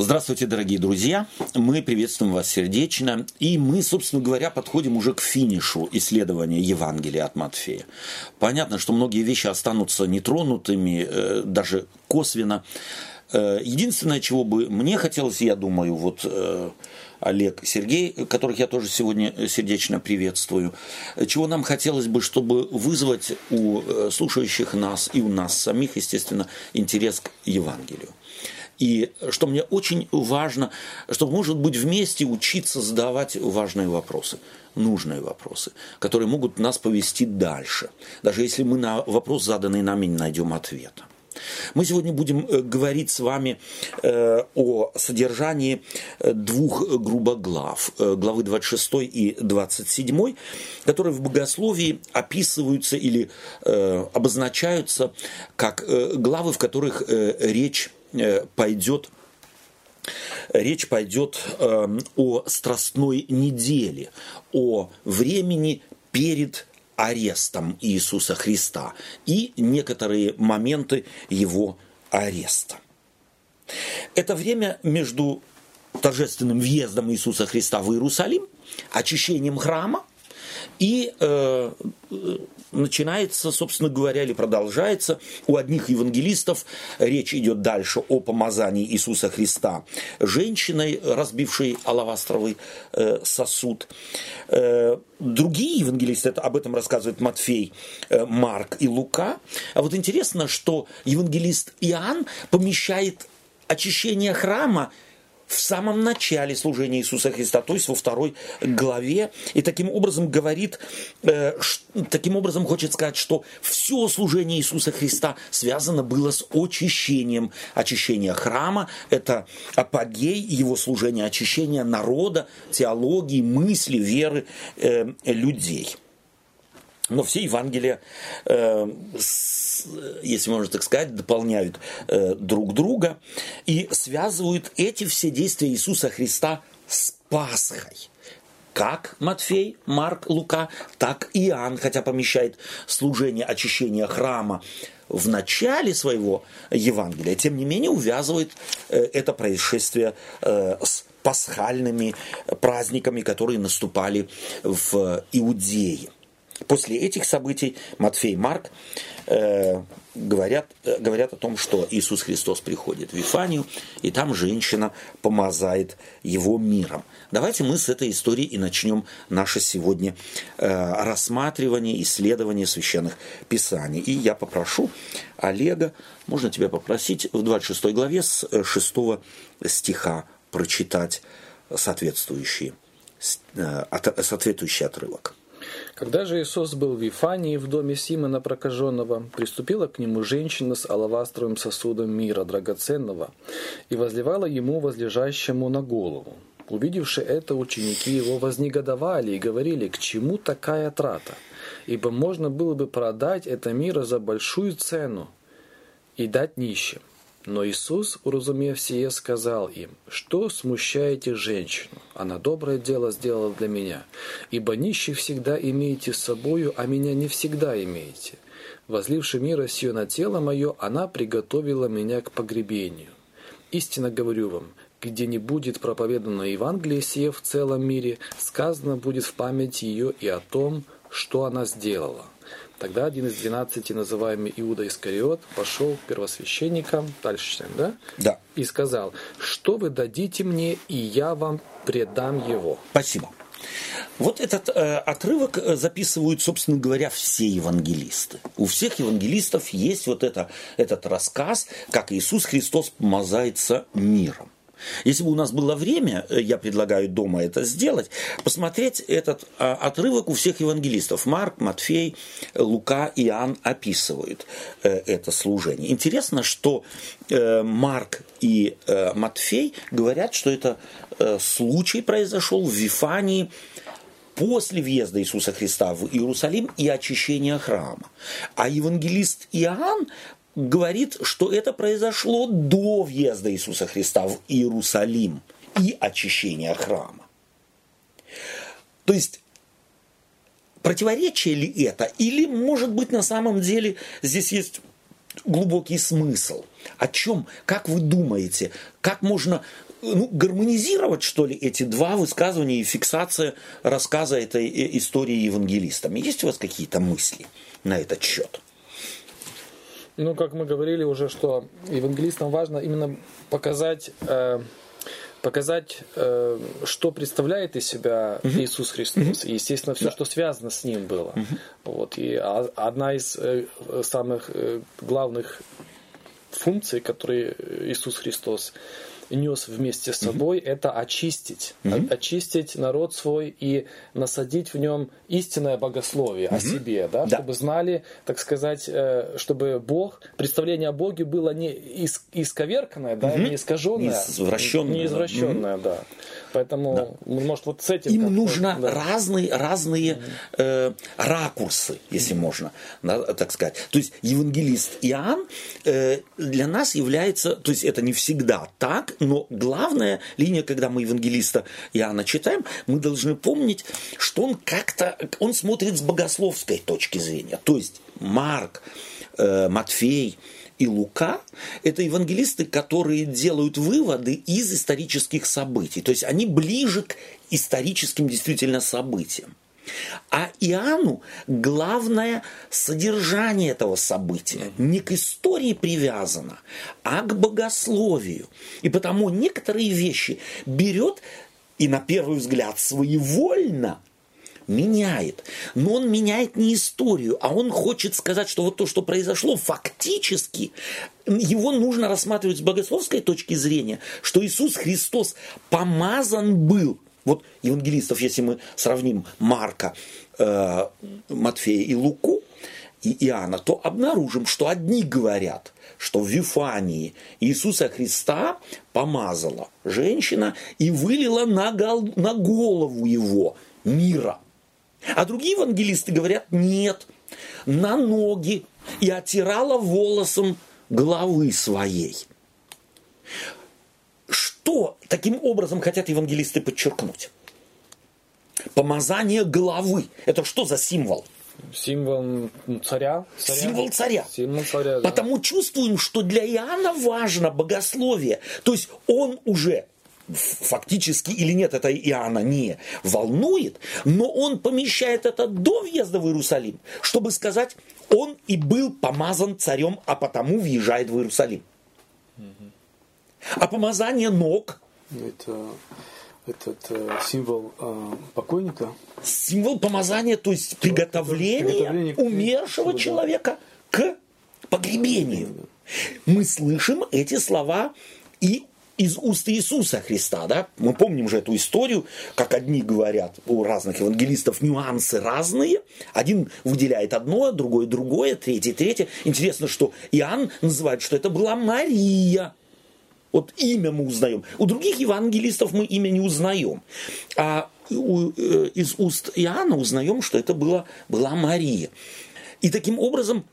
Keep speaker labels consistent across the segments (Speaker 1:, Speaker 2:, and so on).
Speaker 1: Здравствуйте, дорогие друзья! Мы приветствуем вас сердечно. И мы, собственно говоря, подходим уже к финишу исследования Евангелия от Матфея. Понятно, что многие вещи останутся нетронутыми, э, даже косвенно. Э, единственное, чего бы мне хотелось, я думаю, вот э, Олег, Сергей, которых я тоже сегодня сердечно приветствую, чего нам хотелось бы, чтобы вызвать у слушающих нас и у нас самих, естественно, интерес к Евангелию. И что мне очень важно, что, может быть, вместе учиться задавать важные вопросы, нужные вопросы, которые могут нас повести дальше, даже если мы на вопрос, заданный нами, не найдем ответа. Мы сегодня будем э, говорить с вами э, о содержании э, двух грубо глав, главы 26 и 27, которые в богословии описываются или обозначаются как главы, в которых речь пойдет речь пойдет эм, о страстной неделе, о времени перед арестом Иисуса Христа и некоторые моменты его ареста. Это время между торжественным въездом Иисуса Христа в Иерусалим, очищением храма и э, начинается, собственно говоря, или продолжается. У одних евангелистов речь идет дальше о помазании Иисуса Христа женщиной, разбившей алавастровый э, сосуд. Э, другие евангелисты, это, об этом рассказывает Матфей, э, Марк и Лука. А вот интересно, что евангелист Иоанн помещает очищение храма в самом начале служения Иисуса Христа, то есть во второй главе, и таким образом говорит, э, таким образом хочет сказать, что все служение Иисуса Христа связано было с очищением, очищение храма, это апогей его служения, очищение народа, теологии, мысли, веры э, людей. Но все Евангелия, э, если можно так сказать, дополняют э, друг друга и связывают эти все действия Иисуса Христа с Пасхой. Как Матфей, Марк, Лука, так и Иоанн, хотя помещает служение очищения храма в начале своего Евангелия, тем не менее увязывает э, это происшествие с пасхальными праздниками, которые наступали в Иудее. После этих событий Матфей и Марк э, говорят, э, говорят о том, что Иисус Христос приходит в Вифанию, и там женщина помазает его миром. Давайте мы с этой истории и начнем наше сегодня э, рассматривание, исследование священных писаний. И я попрошу Олега, можно тебя попросить, в 26 главе с 6 стиха прочитать соответствующий, э, соответствующий отрывок.
Speaker 2: Когда же Иисус был в Вифании в доме Симона прокаженного, приступила к нему женщина с алавастровым сосудом мира драгоценного и возливала ему возлежащему на голову. Увидевши это, ученики его вознегодовали и говорили, к чему такая трата? Ибо можно было бы продать это мира за большую цену и дать нищим. Но Иисус, уразумев сие, сказал им, «Что смущаете женщину? Она доброе дело сделала для меня. Ибо нищих всегда имеете с собою, а меня не всегда имеете. Возливши мира сие на тело мое, она приготовила меня к погребению. Истинно говорю вам, где не будет проповедано Евангелие сие в целом мире, сказано будет в память ее и о том, что она сделала». Тогда один из двенадцати, называемый Иуда Искариот, пошел к первосвященникам, дальше читаем, да?
Speaker 1: Да.
Speaker 2: И сказал, что вы дадите мне, и я вам предам его.
Speaker 1: Спасибо. Вот этот э, отрывок э, записывают, собственно говоря, все евангелисты. У всех евангелистов есть вот это, этот рассказ, как Иисус Христос помазается миром. Если бы у нас было время, э, я предлагаю дома это сделать, посмотреть этот а, отрывок у всех евангелистов. Марк, Матфей, Лука, Иоанн описывают э, это служение. Интересно, что э, Марк и Матфей говорят, что это случай произошел в Вифании после въезда Иисуса Христа в Иерусалим и очищения храма. А евангелист Иоанн говорит, что это произошло до въезда Иисуса Христа в Иерусалим и очищения храма. То есть противоречие ли это? Или, может быть, на самом деле здесь есть глубокий смысл? О чем, как вы думаете, как можно ну, гармонизировать, что ли, эти два высказывания и фиксация рассказа этой э, истории евангелистами. Есть у вас какие-то мысли на этот счет?
Speaker 2: Ну, как мы говорили уже, что евангелистам важно именно показать, э, показать, э, что представляет из себя угу. Иисус Христос. Угу. И, естественно, все, да. что связано с Ним было. Угу. Вот. И одна из э, самых э, главных функций, которые Иисус Христос нес вместе с собой, mm-hmm. это очистить. Mm-hmm. Очистить народ свой и насадить в нем истинное богословие mm-hmm. о себе, да, да, чтобы знали, так сказать, э, чтобы Бог, представление о Боге было не исковерканное, да, mm-hmm. не искаженное,
Speaker 1: не извращенное,
Speaker 2: не извращенное mm-hmm. да. Поэтому, да. может, вот с этим...
Speaker 1: Им нужно да. разные, разные э, ракурсы, если mm-hmm. можно, да, так сказать. То есть евангелист Иоанн э, для нас является, то есть это не всегда так, но главная линия, когда мы евангелиста Иоанна читаем, мы должны помнить, что он как-то, он смотрит с богословской точки зрения. То есть Марк, э, Матфей, и Лука – это евангелисты, которые делают выводы из исторических событий. То есть они ближе к историческим действительно событиям. А Иоанну главное содержание этого события не к истории привязано, а к богословию. И потому некоторые вещи берет и на первый взгляд своевольно меняет. Но он меняет не историю, а он хочет сказать, что вот то, что произошло, фактически его нужно рассматривать с богословской точки зрения, что Иисус Христос помазан был вот евангелистов, если мы сравним Марка, э, Матфея и Луку, и Иоанна, то обнаружим, что одни говорят, что в Вифании Иисуса Христа помазала женщина и вылила на, гол- на голову его мира. А другие евангелисты говорят, нет, на ноги и оттирала волосом головы своей. Что таким образом хотят евангелисты подчеркнуть? Помазание головы. Это что за символ?
Speaker 2: Символ царя,
Speaker 1: царя. Символ царя.
Speaker 2: Символ царя
Speaker 1: да. Потому чувствуем, что для Иоанна важно богословие. То есть он уже фактически или нет, это Иоанна не волнует, но он помещает это до въезда в Иерусалим, чтобы сказать, он и был помазан царем, а потому въезжает в Иерусалим. А помазание ног?
Speaker 2: Это этот э, символ э, покойника.
Speaker 1: Символ помазания, то есть приготовление, приготовление умершего к... человека к погребению. Мы слышим эти слова и из уст Иисуса Христа, да? Мы помним же эту историю, как одни говорят у разных евангелистов нюансы разные. Один выделяет одно, другой другое, третий третье. Интересно, что Иоанн называет, что это была Мария. Вот имя мы узнаем. У других евангелистов мы имя не узнаем. А у, э, из уст Иоанна узнаем, что это была, была Мария. И таким образом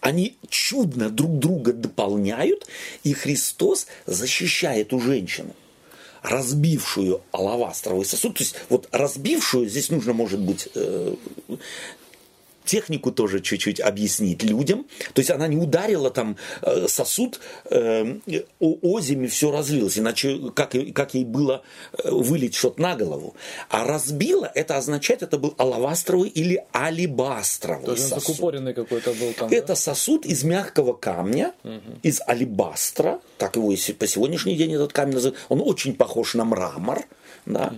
Speaker 1: они чудно друг друга дополняют, и Христос защищает эту женщину разбившую алавастровый сосуд, то есть вот разбившую, здесь нужно, может быть, э, технику тоже чуть-чуть объяснить людям. То есть она не ударила там э, сосуд э, озими, все разлилось, иначе как, как ей было э, вылить что-то на голову. А разбила, это означает, это был алавастровый или алибастровый То
Speaker 2: сосуд. закупоренный какой-то был там.
Speaker 1: Это да? сосуд из мягкого камня, угу. из алибастра, так его по сегодняшний день этот камень называют. Он очень похож на мрамор да.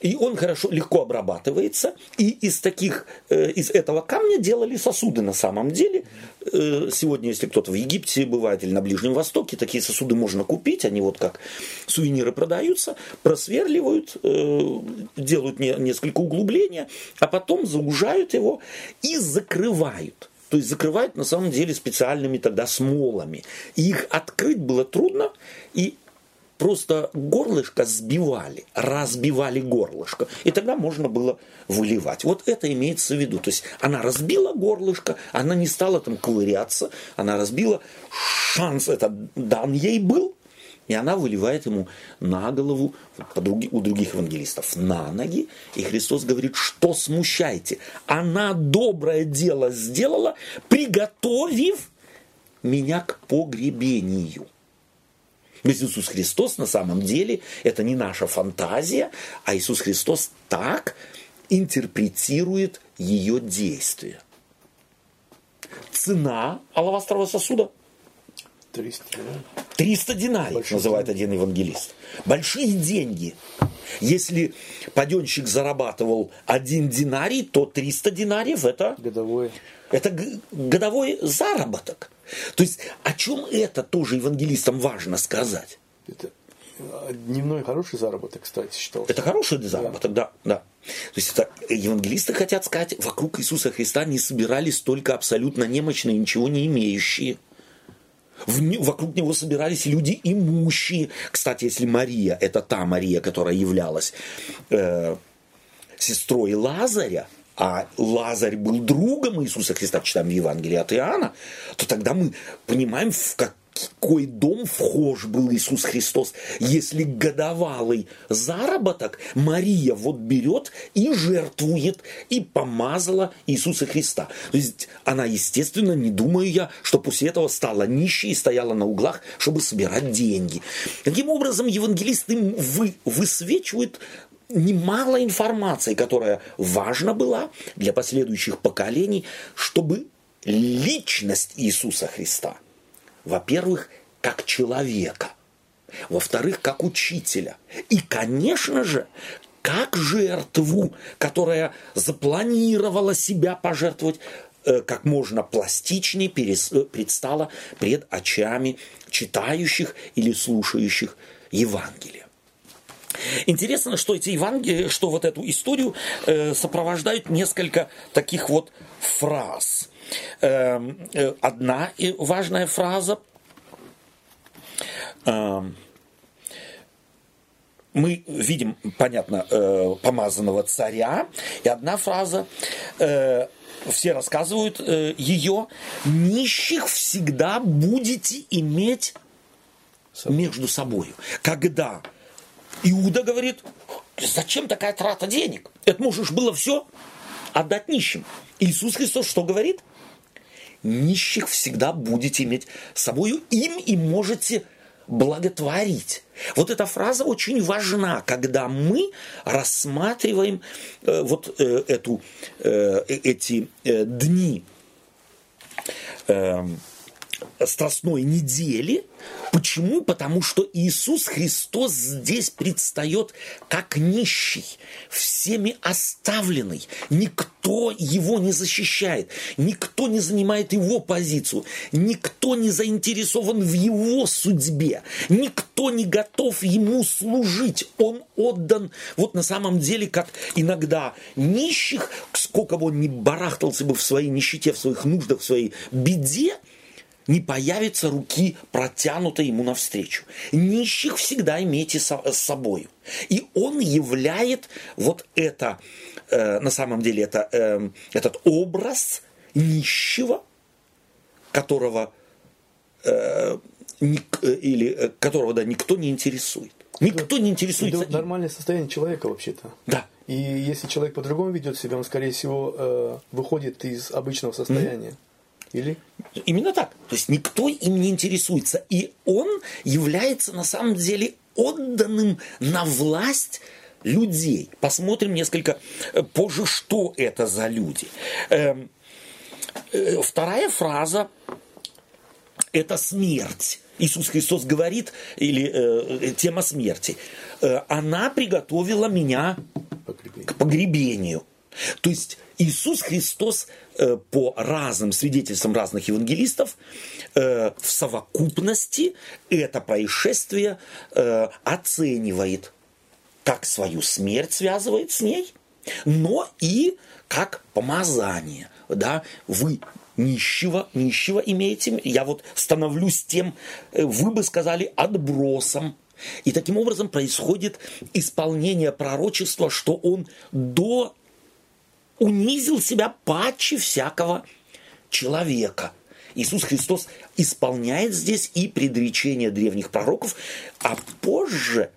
Speaker 1: И он хорошо, легко обрабатывается. И из таких, э, из этого камня делали сосуды на самом деле. Э, сегодня, если кто-то в Египте бывает или на Ближнем Востоке, такие сосуды можно купить. Они вот как сувениры продаются, просверливают, э, делают не, несколько углубления, а потом заужают его и закрывают. То есть закрывают на самом деле специальными тогда смолами. И их открыть было трудно, и просто горлышко сбивали, разбивали горлышко, и тогда можно было выливать. Вот это имеется в виду. То есть она разбила горлышко, она не стала там ковыряться, она разбила, шанс этот дан ей был, и она выливает ему на голову, у других евангелистов, на ноги. И Христос говорит, что смущайте. Она доброе дело сделала, приготовив меня к погребению. Есть Иисус Христос на самом деле это не наша фантазия, а Иисус Христос так интерпретирует ее действия. Цена алавастрового сосуда
Speaker 2: 300 динарий.
Speaker 1: 300 динариев,
Speaker 2: Большие
Speaker 1: называет один евангелист. Большие деньги. Если паденщик зарабатывал один динарий, то 300 динариев это,
Speaker 2: Годовой.
Speaker 1: это годовой заработок. То есть о чем это тоже евангелистам важно сказать?
Speaker 2: Это э, дневной хороший заработок, кстати, считался.
Speaker 1: Это хороший заработок, да. да. То есть это евангелисты хотят сказать, вокруг Иисуса Христа не собирались только абсолютно немощные, ничего не имеющие. В вокруг него собирались люди имущие. Кстати, если Мария, это та Мария, которая являлась э, сестрой Лазаря, а Лазарь был другом Иисуса Христа, читаем в Евангелии от Иоанна, то тогда мы понимаем, в какой дом вхож был Иисус Христос. Если годовалый заработок Мария вот берет и жертвует, и помазала Иисуса Христа. То есть она, естественно, не думаю я, что после этого стала нищей и стояла на углах, чтобы собирать деньги. Таким образом, евангелист им вы, высвечивает немало информации, которая важна была для последующих поколений, чтобы личность Иисуса Христа, во-первых, как человека, во-вторых, как учителя, и, конечно же, как жертву, которая запланировала себя пожертвовать э, как можно пластичнее э, предстала пред очами читающих или слушающих Евангелие. Интересно, что эти Евангелия, что вот эту историю э, сопровождают несколько таких вот фраз. Эм, э, одна важная фраза. эм, мы видим, понятно, э, помазанного царя, и одна фраза, э, все рассказывают э, ее, нищих всегда будете иметь между собой. Когда Иуда говорит, зачем такая трата денег? Это можешь было все отдать нищим. Иисус Христос что говорит? Нищих всегда будете иметь с собою, им и можете благотворить. Вот эта фраза очень важна, когда мы рассматриваем э, вот э, эту, э, эти э, дни э, Страстной недели. Почему? Потому что Иисус Христос здесь предстает как нищий, всеми оставленный. Никто его не защищает, никто не занимает его позицию, никто не заинтересован в его судьбе, никто не готов ему служить. Он отдан вот на самом деле, как иногда нищих, сколько бы он ни барахтался бы в своей нищете, в своих нуждах, в своей беде, не появится руки, протянутой ему навстречу. Нищих всегда имейте со- с собой. И он являет вот это, э, на самом деле, это, э, этот образ нищего, которого, э, ник- э, или, э, которого да, никто не интересует. Никто не интересуется.
Speaker 2: Это нормальное состояние человека вообще-то.
Speaker 1: Да.
Speaker 2: И если человек по-другому ведет себя, он, скорее всего, э, выходит из обычного состояния. Или?
Speaker 1: Именно так. То есть никто им не интересуется. И он является на самом деле отданным на власть людей. Посмотрим несколько э, позже, что это за люди. Эм, э, Вторая фраза – это смерть. Иисус Христос говорит, или э, тема смерти. Э, Она приготовила меня
Speaker 2: Погребение.
Speaker 1: к погребению. То есть Иисус Христос э, по разным свидетельствам разных евангелистов э, в совокупности это происшествие э, оценивает как свою смерть связывает с ней, но и как помазание. Да? Вы нищего, нищего имеете, я вот становлюсь тем, вы бы сказали, отбросом. И таким образом происходит исполнение пророчества, что он до унизил себя паче всякого человека. Иисус Христос исполняет здесь и предречение древних пророков, а позже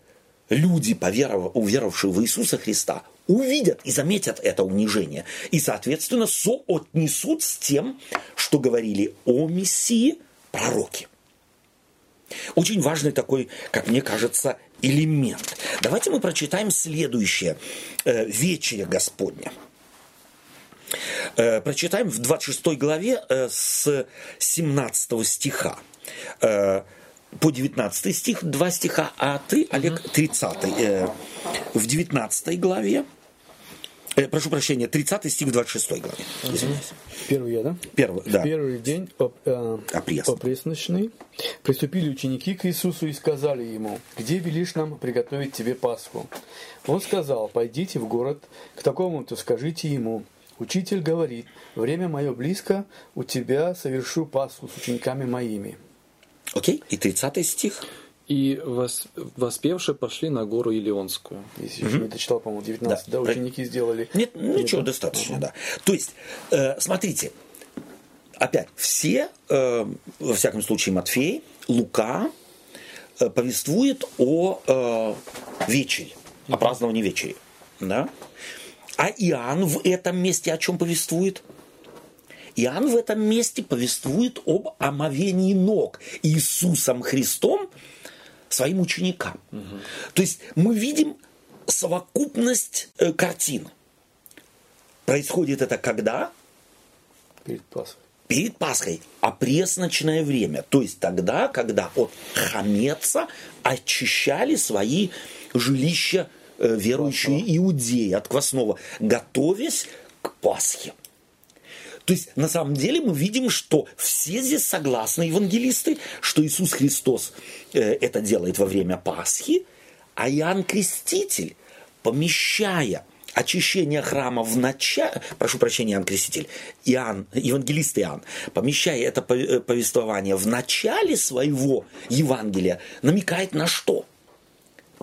Speaker 1: люди, поверов- уверовавшие в Иисуса Христа, увидят и заметят это унижение. И, соответственно, соотнесут с тем, что говорили о Мессии пророки. Очень важный такой, как мне кажется, элемент. Давайте мы прочитаем следующее. Э, Вечеря Господня. Э, прочитаем в 26 главе э, с 17 стиха по 19 стих, два стиха, а ты, Олег, 30. В 19 главе Э, прошу прощения, 30 стих 26 главе. Извиняюсь.
Speaker 2: Первый я, да?
Speaker 1: Первый, да.
Speaker 2: В первый день оп, э, опресночный приступили ученики к Иисусу и сказали ему, где велишь нам приготовить тебе Пасху? Он сказал, пойдите в город, к такому-то скажите ему, Учитель говорит, время мое близко, у тебя совершу Пасху с учениками моими.
Speaker 1: Окей, и 30 стих.
Speaker 2: И вос, воспевшие пошли на гору Илионскую. Если угу. не дочитал, по-моему, 19, да, да ученики сделали.
Speaker 1: Нет, ничего, достаточно, угу. да. То есть, э, смотрите, опять, все, э, во всяком случае, Матфей, Лука э, повествует о э, вечере, о праздновании вечери. Да? А Иоанн в этом месте о чем повествует? Иоанн в этом месте повествует об омовении ног Иисусом Христом – своим ученикам. Угу. То есть мы видим совокупность э, картин. Происходит это когда?
Speaker 2: Перед Пасхой.
Speaker 1: Перед Пасхой, опресночное время. То есть тогда, когда от хамеца очищали свои жилища верующие Квасного. иудеи от квасного, готовясь к Пасхе. То есть, на самом деле, мы видим, что все здесь согласны, евангелисты, что Иисус Христос э, это делает во время Пасхи, а Иоанн Креститель, помещая очищение храма в начале, прошу прощения, Иоанн Креститель, Иоанн, евангелист Иоанн, помещая это э, повествование в начале своего Евангелия, намекает на что?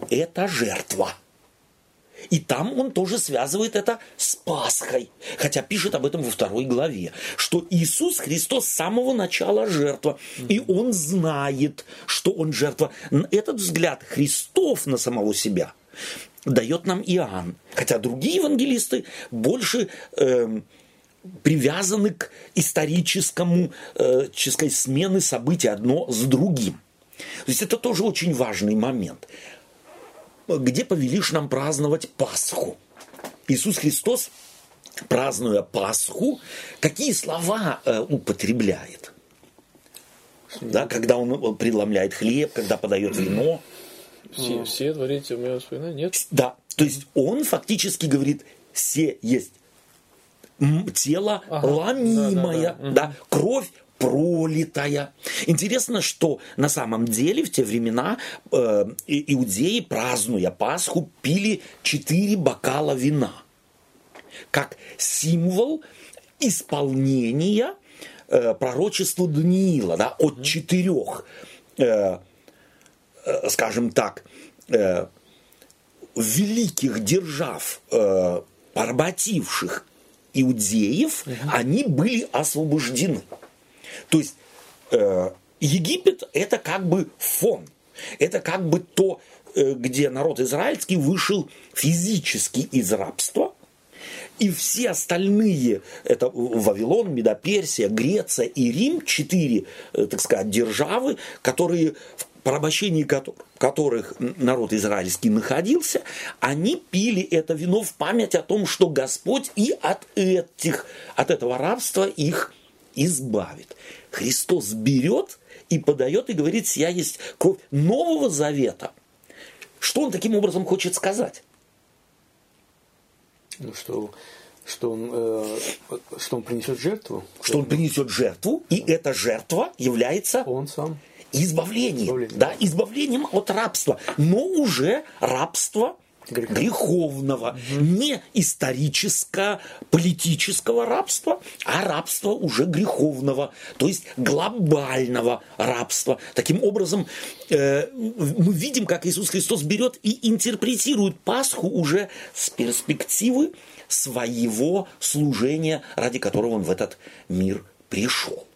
Speaker 1: Это жертва – и там он тоже связывает это с Пасхой. Хотя пишет об этом во второй главе, что Иисус Христос с самого начала жертва. И он знает, что он жертва. Этот взгляд Христов на самого себя дает нам Иоанн. Хотя другие евангелисты больше... Э, привязаны к историческому, э, смены событий одно с другим. То есть это тоже очень важный момент где повелишь нам праздновать Пасху? Иисус Христос, празднуя Пасху, какие слова э, употребляет? Да, когда он преломляет хлеб, когда подает вино.
Speaker 2: Все, все творите у меня воспоминания, нет?
Speaker 1: Да, то есть он фактически говорит, все есть тело ага, ломимое, да, да, да. да, кровь пролитая. Интересно, что на самом деле в те времена э, иудеи, празднуя Пасху, пили четыре бокала вина. Как символ исполнения э, пророчества Даниила, да, от четырех, э, э, скажем так, э, великих держав, э, поработивших иудеев, угу. они были освобождены. То есть э, Египет это как бы фон, это как бы то, э, где народ израильский вышел физически из рабства, и все остальные, это Вавилон, Медоперсия, Греция и Рим, четыре, э, так сказать, державы, которые в порабощении которых народ израильский находился, они пили это вино в память о том, что Господь и от этих, от этого рабства их избавит. Христос берет и подает и говорит, я есть кровь Нового Завета. Что он таким образом хочет сказать?
Speaker 2: Ну, что, что, он, э, что он принесет жертву.
Speaker 1: Что он принесет жертву, и эта жертва является
Speaker 2: он сам.
Speaker 1: избавлением. избавлением. Да, избавлением от рабства. Но уже рабство Греха. греховного, угу. не исторического, политического рабства, а рабства уже греховного, то есть глобального рабства. Таким образом, э, мы видим, как Иисус Христос берет и интерпретирует Пасху уже с перспективы своего служения, ради которого он в этот мир пришел.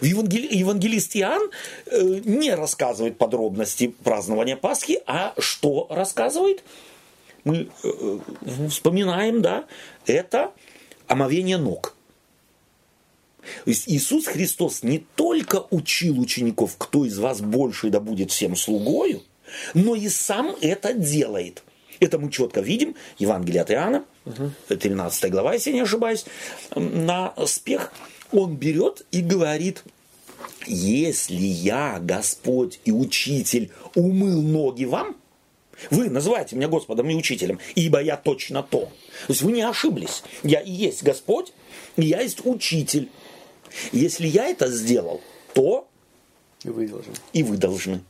Speaker 1: Евангелист Иоанн э, не рассказывает подробности празднования Пасхи, а что рассказывает? Мы э, э, вспоминаем, да, это омовение ног. То есть Иисус Христос не только учил учеников, кто из вас больше да будет всем слугою, но и сам это делает. Это мы четко видим. Евангелие от Иоанна, 13 глава, если не ошибаюсь, на спех. Он берет и говорит, если я, Господь и Учитель, умыл ноги вам, вы называете меня Господом и Учителем, ибо я точно то. То есть вы не ошиблись. Я и есть Господь, и я есть Учитель. Если я это сделал, то
Speaker 2: и вы должны.
Speaker 1: И вы должны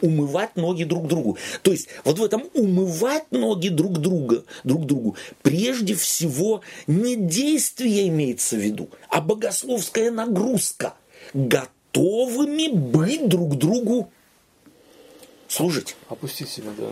Speaker 1: умывать ноги друг другу. То есть вот в этом умывать ноги друг друга, друг другу, прежде всего не действие имеется в виду, а богословская нагрузка. Готовыми быть друг другу служить.
Speaker 2: Опустить себя, да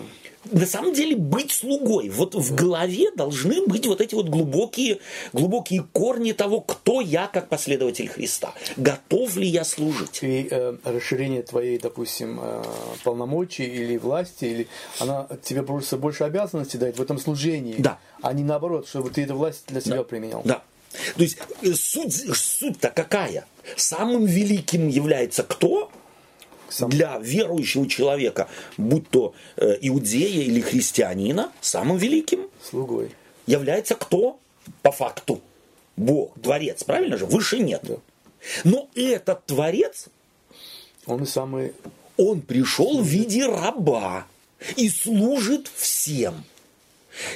Speaker 1: на самом деле быть слугой. Вот в голове должны быть вот эти вот глубокие, глубокие корни того, кто я как последователь Христа. Готов ли я служить?
Speaker 2: И э, расширение твоей, допустим, э, полномочий или власти, или она тебе просто больше обязанностей дает в этом служении,
Speaker 1: да.
Speaker 2: а не наоборот, чтобы ты эту власть для себя
Speaker 1: да.
Speaker 2: применял.
Speaker 1: Да. То есть э, суть, суть-то какая? Самым великим является кто? Для верующего человека, будь то э, иудея или христианина, самым великим
Speaker 2: слугой
Speaker 1: является кто? По факту. Бог, Творец, правильно же? Выше нет. Да. Но этот Творец,
Speaker 2: он и самый...
Speaker 1: Он пришел в виде раба и служит всем.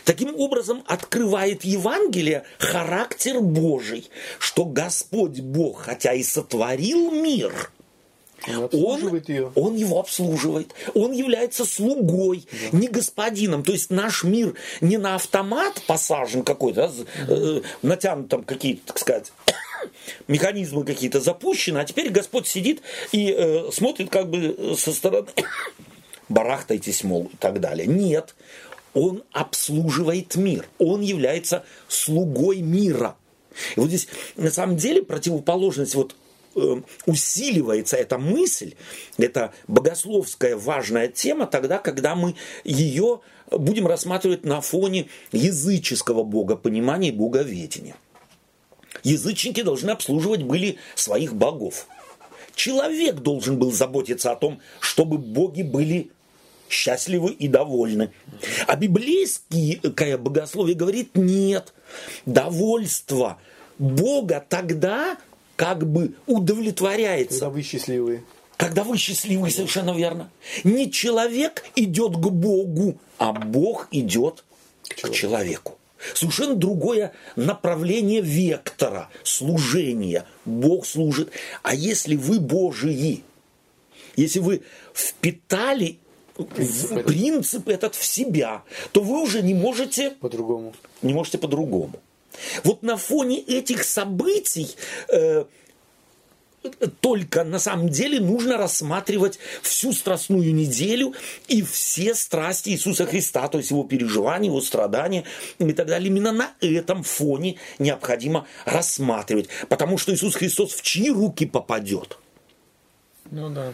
Speaker 1: Таким образом открывает Евангелие характер Божий, что Господь Бог, хотя и сотворил мир –
Speaker 2: он, ее.
Speaker 1: он его обслуживает. Он является слугой, да. не господином. То есть наш мир не на автомат посажен какой-то, да, э, натянут там какие-то, так сказать, механизмы какие-то запущены, а теперь Господь сидит и э, смотрит как бы со стороны, барахтайтесь, мол, и так далее. Нет, он обслуживает мир, он является слугой мира. И вот здесь на самом деле противоположность вот Э, усиливается эта мысль, эта богословская важная тема тогда, когда мы ее будем рассматривать на фоне языческого богопонимания и боговедения. Язычники должны обслуживать были своих богов. Человек должен был заботиться о том, чтобы боги были счастливы и довольны. А библейское богословие говорит, нет, довольство Бога тогда, как бы удовлетворяется.
Speaker 2: Когда вы счастливы.
Speaker 1: Когда вы счастливы, совершенно верно. Не человек идет к Богу, а Бог идет к человеку. К человеку. Совершенно другое направление вектора служения. Бог служит. А если вы Божии, если вы впитали принцип, принцип этот в себя, то вы уже не можете
Speaker 2: по-другому.
Speaker 1: Не можете по-другому. Вот на фоне этих событий э, только на самом деле нужно рассматривать всю страстную неделю и все страсти Иисуса Христа, то есть его переживания, его страдания и так далее. Именно на этом фоне необходимо рассматривать, потому что Иисус Христос в чьи руки попадет?
Speaker 2: Ну да.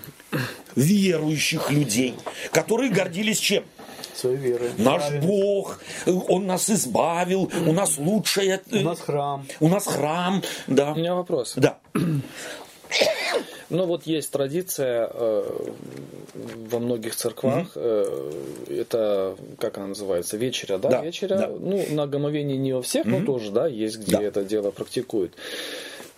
Speaker 1: Верующих людей, которые гордились чем?
Speaker 2: Своей верой.
Speaker 1: Наш Правильно. Бог, Он нас избавил, у нас лучшее...
Speaker 2: У нас храм.
Speaker 1: У нас храм, да.
Speaker 2: У меня вопрос.
Speaker 1: Да.
Speaker 2: Ну вот есть традиция э, во многих церквах, э, это как она называется, вечеря, да,
Speaker 1: да
Speaker 2: вечеря.
Speaker 1: Да.
Speaker 2: Ну на гомовении не у всех, но тоже, да, есть где да. это дело практикуют.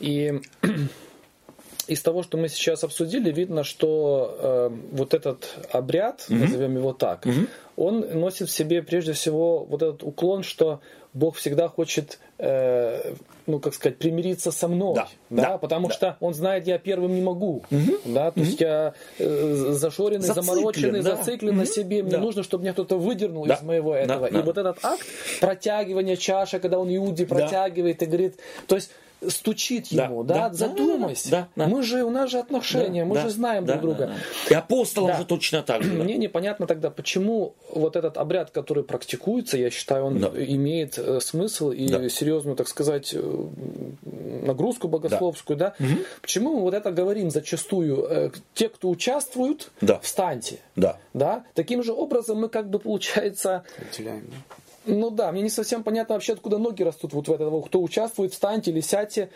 Speaker 2: И из того, что мы сейчас обсудили, видно, что э, вот этот обряд, mm-hmm. назовем его так, mm-hmm. Он носит в себе прежде всего вот этот уклон, что Бог всегда хочет, э, ну как сказать, примириться со мной,
Speaker 1: да,
Speaker 2: да,
Speaker 1: да
Speaker 2: потому
Speaker 1: да.
Speaker 2: что Он знает, я первым не могу, mm-hmm. да, то mm-hmm. есть я э, зашоренный, Зациклен, замороченный, да. зациклен mm-hmm. на себе, мне да. нужно, чтобы меня кто-то выдернул да. из моего этого, да, и да. вот этот акт протягивания чаши, когда он Иуде протягивает да. и говорит, то есть стучит ему, да, да, задумайся. Да, да, Мы же, у нас же отношения, да, мы да, же знаем да, друг друга. Да,
Speaker 1: да. И апостолам да. же точно так же.
Speaker 2: Мне непонятно тогда, почему вот этот обряд, который практикуется, я считаю, он да. имеет э, смысл и да. серьезную, так сказать, э, нагрузку богословскую, да. да? Угу. Почему мы вот это говорим зачастую? Э, те, кто участвуют,
Speaker 1: да.
Speaker 2: встаньте.
Speaker 1: Да.
Speaker 2: Да? Таким же образом мы как бы, получается...
Speaker 1: Разделяем, да?
Speaker 2: Ну да, мне не совсем понятно вообще, откуда ноги растут вот в этого. Кто участвует, встаньте или сядьте.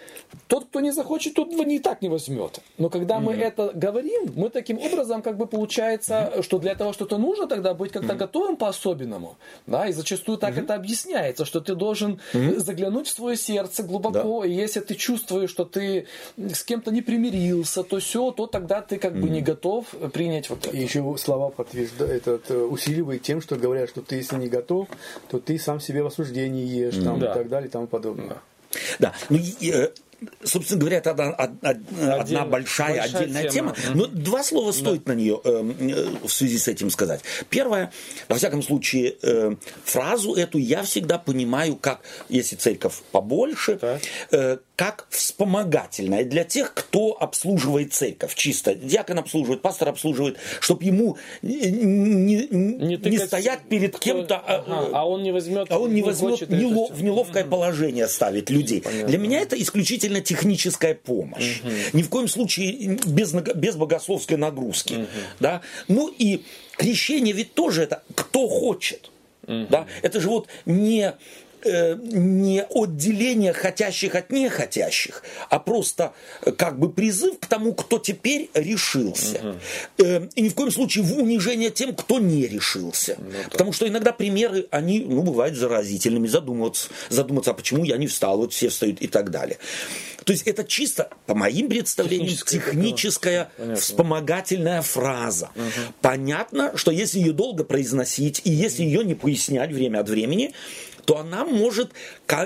Speaker 2: Тот, кто не захочет, тот не так не возьмет. Но когда mm-hmm. мы это говорим, мы таким образом, как бы получается, mm-hmm. что для того что-то нужно тогда быть как-то mm-hmm. готовым по-особенному. Да, и зачастую так mm-hmm. это объясняется, что ты должен mm-hmm. заглянуть в свое сердце глубоко, да. и если ты чувствуешь, что ты с кем-то не примирился, то все, то тогда ты как mm-hmm. бы не готов принять вот это.
Speaker 3: И еще слова подтверждают, это усиливает тем, что говорят, что ты если не готов, то ты сам себе в осуждении ешь, там, да. и так далее, и тому подобное.
Speaker 1: Да. Ну, э, собственно говоря, это одна, одна, одна большая, большая отдельная тема. тема. Но два слова стоит да. на нее э, э, в связи с этим сказать. Первое, во всяком случае, э, фразу эту я всегда понимаю как, если церковь побольше, э, как вспомогательная для тех, кто обслуживает церковь чисто. Диакон обслуживает, пастор обслуживает, чтобы ему не, не, не, не стоять перед кто, кем-то,
Speaker 2: а, ага, а он не возьмет,
Speaker 1: а он не, возьмет нело, в неловкое угу. положение ставить людей. Понятно. Для меня это исключительно техническая помощь. Угу. Ни в коем случае без, без богословской нагрузки. Угу. Да? Ну и крещение ведь тоже это кто хочет. Угу. Да? Это же вот не не отделение хотящих от нехотящих, а просто э, как бы призыв к тому, кто теперь решился. Угу. И ни в коем случае в унижение тем, кто не решился. Ну, да. Потому что иногда примеры, они, ну, бывают заразительными, задумываться, задуматься, а почему я не встал, вот все встают и так далее. То есть это чисто, по моим представлениям, техническая, техническая вспомогательная фраза. Угу. Понятно, что если ее долго произносить, и если ее не пояснять время от времени, то она может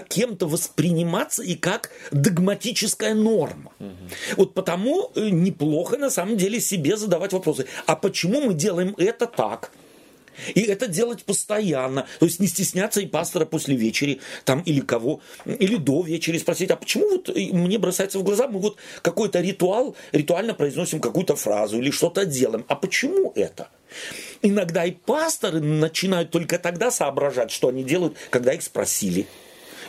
Speaker 1: кем-то восприниматься и как догматическая норма. Угу. Вот потому э, неплохо на самом деле себе задавать вопросы. А почему мы делаем это так? И это делать постоянно. То есть не стесняться и пастора после вечери, там, или кого, или до вечери спросить, а почему вот мне бросается в глаза, мы вот какой-то ритуал, ритуально произносим какую-то фразу или что-то делаем. А почему это? Иногда и пасторы начинают только тогда соображать, что они делают, когда их спросили.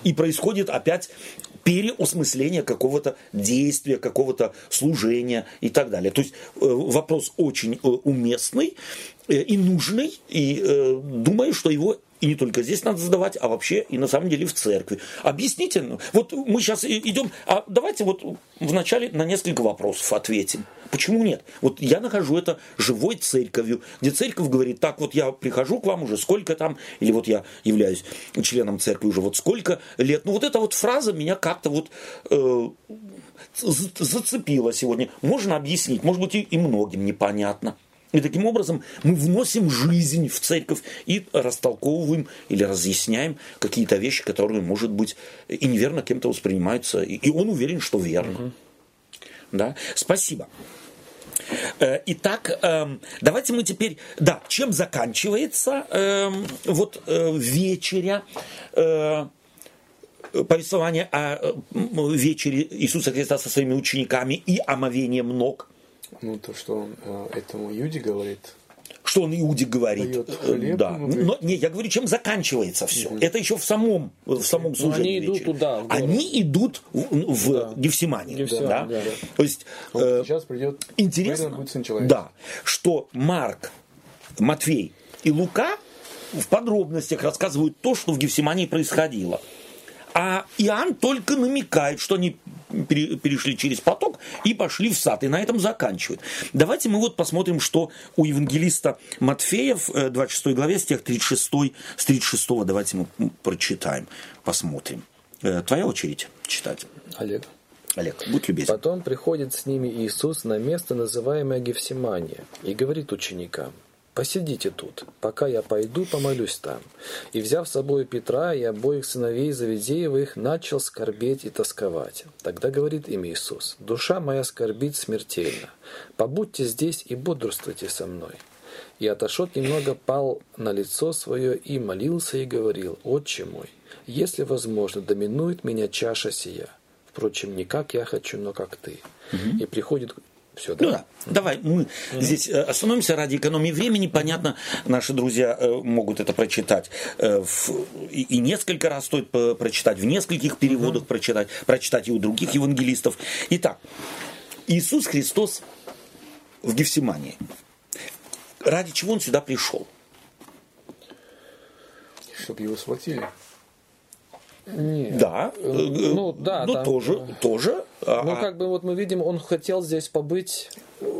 Speaker 1: И происходит опять переосмысление какого-то действия, какого-то служения и так далее. То есть э, вопрос очень э, уместный, Э, и нужный, и э, думаю, что его и не только здесь надо задавать, а вообще и на самом деле в церкви. Объясните, ну, вот мы сейчас идем, а давайте вот вначале на несколько вопросов ответим. Почему нет? Вот я нахожу это живой церковью, где церковь говорит, так вот я прихожу к вам уже сколько там, или вот я являюсь членом церкви уже вот сколько лет. Ну вот эта вот фраза меня как-то вот э, зацепила сегодня. Можно объяснить, может быть и, и многим непонятно. И таким образом мы вносим жизнь в церковь и растолковываем или разъясняем какие-то вещи, которые, может быть, и неверно кем-то воспринимаются. И он уверен, что верно. Угу. Да? Спасибо. Э, итак, эм, давайте мы теперь, да, чем заканчивается эм, вот э, вечеря, э, повествование о вечере Иисуса Христа со своими учениками и омовением ног.
Speaker 3: Ну, то, что он э, этому Иуде говорит,
Speaker 1: что он Иуде говорит. Хлеб, да. Но, не, я говорю, чем заканчивается все. Угу. Это еще в самом, в самом служении.
Speaker 2: они идут туда. В
Speaker 1: они идут в, в да. Гефсиманию.
Speaker 3: Гефсиманию
Speaker 1: да?
Speaker 3: Да, да.
Speaker 1: То есть,
Speaker 3: э, сейчас придет
Speaker 1: интересно, да, что Марк, Матфей и Лука в подробностях рассказывают то, что в Гефсимании происходило. А Иоанн только намекает, что они перешли через поток и пошли в сад. И на этом заканчивают. Давайте мы вот посмотрим, что у евангелиста Матфея в 26 э, главе, стих 36, с 36 давайте мы прочитаем, посмотрим. Э, твоя очередь читать.
Speaker 2: Олег.
Speaker 1: Олег, будь любезен.
Speaker 2: Потом приходит с ними Иисус на место, называемое Гефсимания, и говорит ученикам, Посидите тут, пока я пойду помолюсь там. И, взяв с собой Петра и обоих сыновей Завидеевых, начал скорбеть и тосковать. Тогда говорит им Иисус, «Душа моя скорбит смертельно. Побудьте здесь и бодрствуйте со мной». И отошед немного, пал на лицо свое и молился и говорил, «Отче мой, если возможно, доминует меня чаша сия. Впрочем, не как я хочу, но как ты». Угу. И приходит все,
Speaker 1: да? Ну да. Давай, мы mm-hmm. здесь э, остановимся ради экономии времени. Понятно, наши друзья э, могут это прочитать э, и несколько раз стоит прочитать, в нескольких переводах mm-hmm. прочитать, прочитать и у других евангелистов. Итак, Иисус Христос в Гефсимании. Ради чего он сюда пришел?
Speaker 3: чтобы его схватили.
Speaker 2: Нет.
Speaker 1: Да, э,
Speaker 2: Ну, да,
Speaker 1: ну
Speaker 2: там-
Speaker 1: тоже, тоже. а-
Speaker 2: Ну,
Speaker 1: а-
Speaker 2: как бы вот мы видим, он хотел здесь побыть,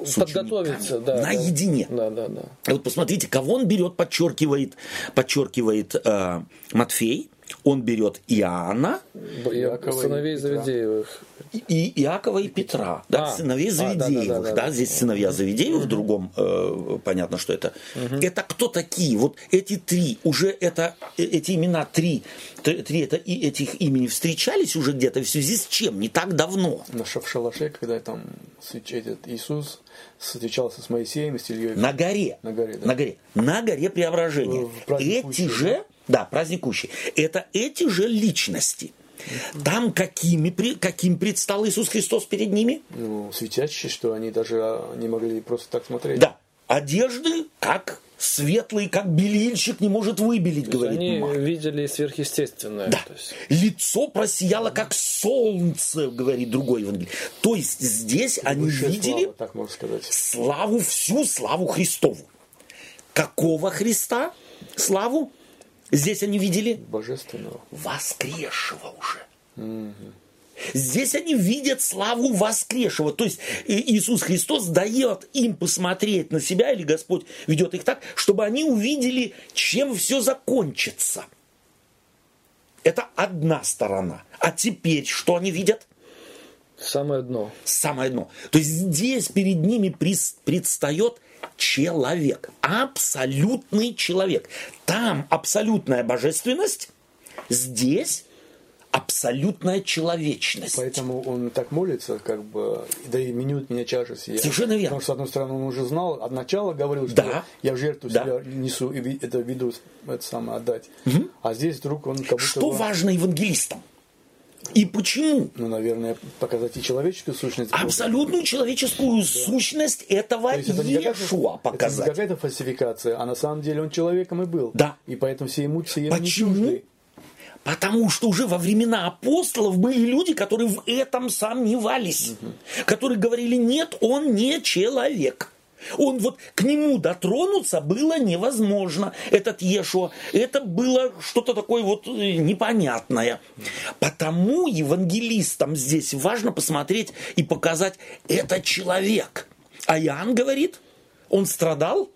Speaker 1: С
Speaker 2: подготовиться. да.
Speaker 1: Наедине.
Speaker 2: Да, да, да.
Speaker 1: Вот посмотрите, кого он берет, подчеркивает, подчеркивает э, Матфей. Он берет Иоанна,
Speaker 3: Иакова и
Speaker 2: Сыновей. Завидеевых.
Speaker 1: и Иакова и Петра, да,
Speaker 2: А,
Speaker 1: сыновей
Speaker 2: а, да, да,
Speaker 1: Завидеевых,
Speaker 2: да,
Speaker 1: да,
Speaker 2: да.
Speaker 1: здесь сыновья Завидеевых, в другом э, понятно, что это. Это кто такие? Вот эти три, уже это, э, эти имена три, три это, и этих имени встречались уже где-то в связи с чем? Не так давно.
Speaker 3: На ша- в шалаше, когда там этот Иисус встречался с Моисеем и с Ильей.
Speaker 1: На горе.
Speaker 3: На горе, да.
Speaker 1: На горе. На горе преображения. Эти же, да, праздник Кущи, это эти же личности. Там какими, каким предстал Иисус Христос перед ними?
Speaker 3: Ну, светящие, что они даже а, не могли просто так смотреть.
Speaker 1: Да. Одежды, как светлый, как белильщик не может выбелить, говорит
Speaker 2: они
Speaker 1: Марк.
Speaker 2: видели сверхъестественное.
Speaker 1: Да.
Speaker 2: То есть
Speaker 1: Лицо просияло, как солнце, говорит другой евангелист. То есть здесь они видели
Speaker 3: слава, так можно сказать.
Speaker 1: славу, всю славу Христову. Какого Христа? Славу? Здесь они видели
Speaker 3: Божественного.
Speaker 1: воскресшего уже. Здесь они видят славу воскресшего. То есть Иисус Христос дает им посмотреть на себя, или Господь ведет их так, чтобы они увидели, чем все закончится. Это одна сторона. А теперь что они видят?
Speaker 2: самое дно.
Speaker 1: Самое дно. То есть здесь перед ними предстает человек. Абсолютный человек. Там абсолютная божественность, здесь абсолютная человечность.
Speaker 3: Поэтому он так молится, как бы, да и минут меня чаша сия.
Speaker 1: Совершенно верно.
Speaker 3: Потому что, с одной стороны, он уже знал, от начала говорил, что
Speaker 1: Да.
Speaker 3: я в жертву
Speaker 1: Да.
Speaker 3: себя несу и это виду это самое отдать. А здесь вдруг он как будто
Speaker 1: Что
Speaker 3: бы,
Speaker 1: важно евангелистам? И почему?
Speaker 3: ну, наверное, показать и человеческую сущность.
Speaker 1: Абсолютную человеческую сущность этого
Speaker 3: То есть это не
Speaker 1: Иешуа
Speaker 3: это не
Speaker 1: показать.
Speaker 3: какая-то фальсификация, а на самом деле он человеком и был.
Speaker 1: Да.
Speaker 3: И поэтому все эмоции ему не
Speaker 1: Почему?
Speaker 3: чужды.
Speaker 1: Потому что уже во времена апостолов были люди, которые в этом сомневались, которые говорили, нет, он не человек. Он вот к нему дотронуться было невозможно, этот Ешуа. Это было что-то такое вот э, непонятное. Потому евангелистам здесь важно посмотреть и показать, это человек. А Иоанн говорит, он страдал,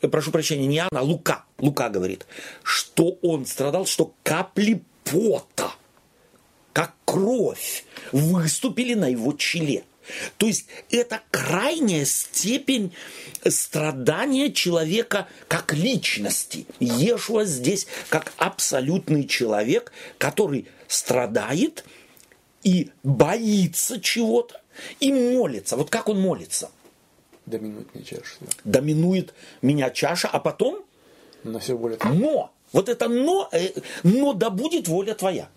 Speaker 1: э, прошу прощения, не Иоанн, а Лука. Лука говорит, что он страдал, что капли пота, как кровь, выступили на его челе. То есть это крайняя степень страдания человека как личности. Ешуа здесь как абсолютный человек, который страдает и боится чего-то, и молится. Вот как он молится?
Speaker 3: Доминует мне чаша. да.
Speaker 1: Доминует меня чаша, а потом
Speaker 3: На все более
Speaker 1: но. Вот это но, э, но да будет воля твоя.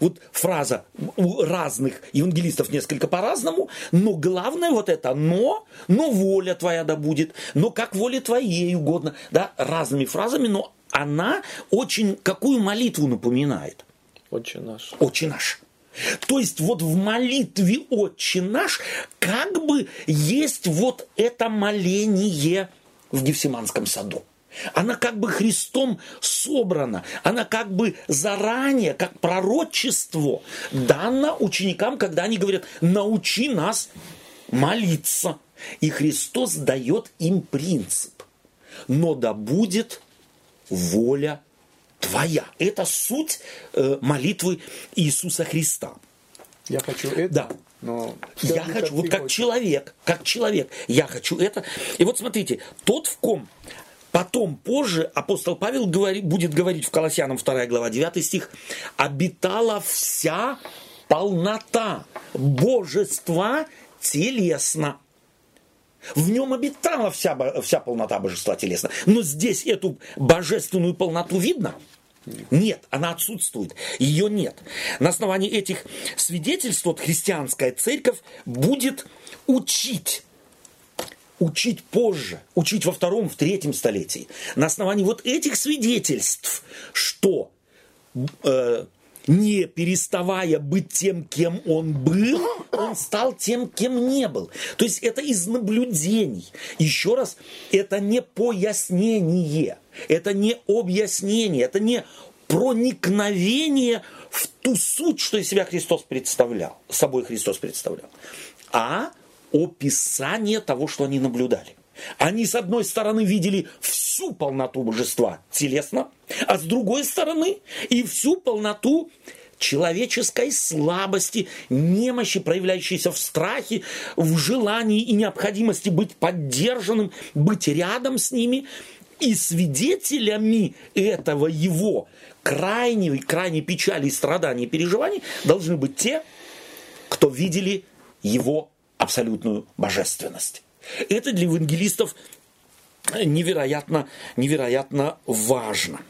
Speaker 1: Вот фраза у разных евангелистов несколько по-разному, но главное вот это но, но воля твоя да будет, но как воле твоей угодно, да, разными фразами, но она очень какую молитву напоминает?
Speaker 2: Отче наш.
Speaker 1: Отче наш. То есть вот в молитве Отче наш как бы есть вот это моление в Гефсиманском саду. Она как бы Христом собрана, она как бы заранее, как пророчество, дана ученикам, когда они говорят, научи нас молиться. И Христос дает им принцип. Но да будет воля твоя. Это суть э, молитвы Иисуса Христа.
Speaker 3: Я хочу это,
Speaker 1: Да.
Speaker 3: но...
Speaker 1: Я хочу, вот как
Speaker 3: хочешь.
Speaker 1: человек, как человек, я хочу это. И вот смотрите, тот, в ком потом, позже, апостол Павел говори- будет говорить в Колоссянам 2 глава 9 стих, обитала вся полнота божества телесно. В нем обитала вся, вся полнота божества телесно. Но здесь эту божественную полноту видно? Нет, она отсутствует. Ее нет. На основании этих свидетельств вот, христианская церковь будет учить учить позже, учить во втором, в третьем столетии. На основании вот этих свидетельств, что э, не переставая быть тем, кем он был, он стал тем, кем не был. То есть это из наблюдений. Еще раз, это не пояснение, это не объяснение, это не проникновение в ту суть, что из себя Христос представлял, собой Христос представлял, а описание того, что они наблюдали. Они, с одной стороны, видели всю полноту божества телесно, а с другой стороны и всю полноту человеческой слабости, немощи, проявляющейся в страхе, в желании и необходимости быть поддержанным, быть рядом с ними. И свидетелями этого его крайней, крайней печали, страданий и переживаний должны быть те, кто видели его абсолютную божественность. Это для евангелистов невероятно, невероятно важно.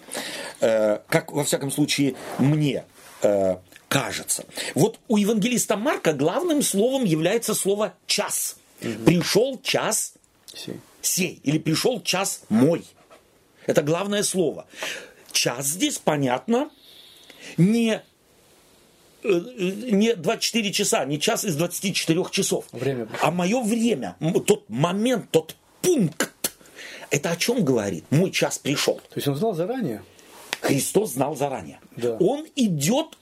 Speaker 1: Э, как, во всяком случае, мне э, кажется. Вот у евангелиста Марка главным словом является слово «час». Угу. Пришел час сей. сей. Или пришел час мой. Это главное слово. Час здесь, понятно, не не 24 часа, не час из 24 часов, время. а мое время, тот момент, тот пункт. Это о чем говорит? Мой час пришел.
Speaker 3: То есть он знал заранее?
Speaker 1: Христос знал заранее. Да. Он идет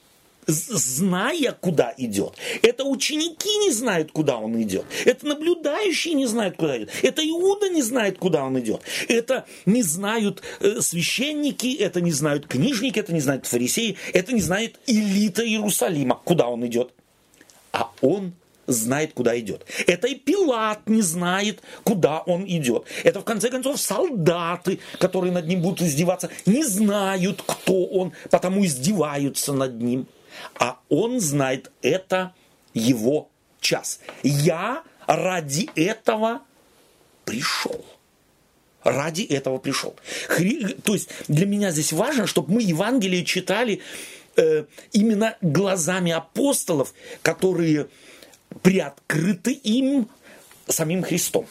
Speaker 1: зная, куда идет. Это ученики не знают, куда он идет. Это наблюдающие не знают, куда идет. Это Иуда не знает, куда он идет. Это не знают э, священники, это не знают книжники, это не знают фарисеи, это не знает элита Иерусалима, куда он идет. А он знает, куда идет. Это и Пилат не знает, куда он идет. Это, в конце концов, солдаты, которые над ним будут издеваться, не знают, кто он, потому издеваются над ним а он знает, это его час. Я ради этого пришел. Ради этого пришел. Хри... То есть для меня здесь важно, чтобы мы Евангелие читали э, именно глазами апостолов, которые приоткрыты им самим Христом.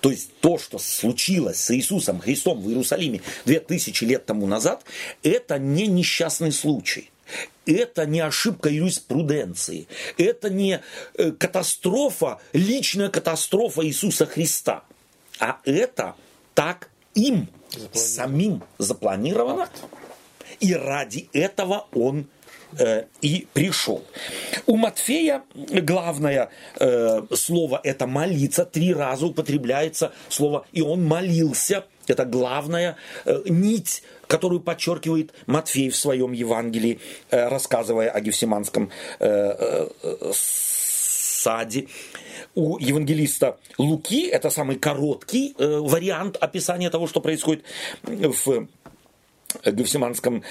Speaker 1: То есть то, что случилось с Иисусом Христом в Иерусалиме две тысячи лет тому назад, это не несчастный случай это не ошибка юриспруденции, это не э, катастрофа, личная катастрофа Иисуса Христа, а это так им самим запланировано, и ради этого он э, и пришел. У Матфея главное э, слово это молиться, три раза употребляется слово, и он молился – это главная э, нить, которую подчеркивает Матфей в своем Евангелии, э, рассказывая о Гефсиманском э, саде. У евангелиста Луки это самый короткий вариант описания того, что происходит в Гефсиманском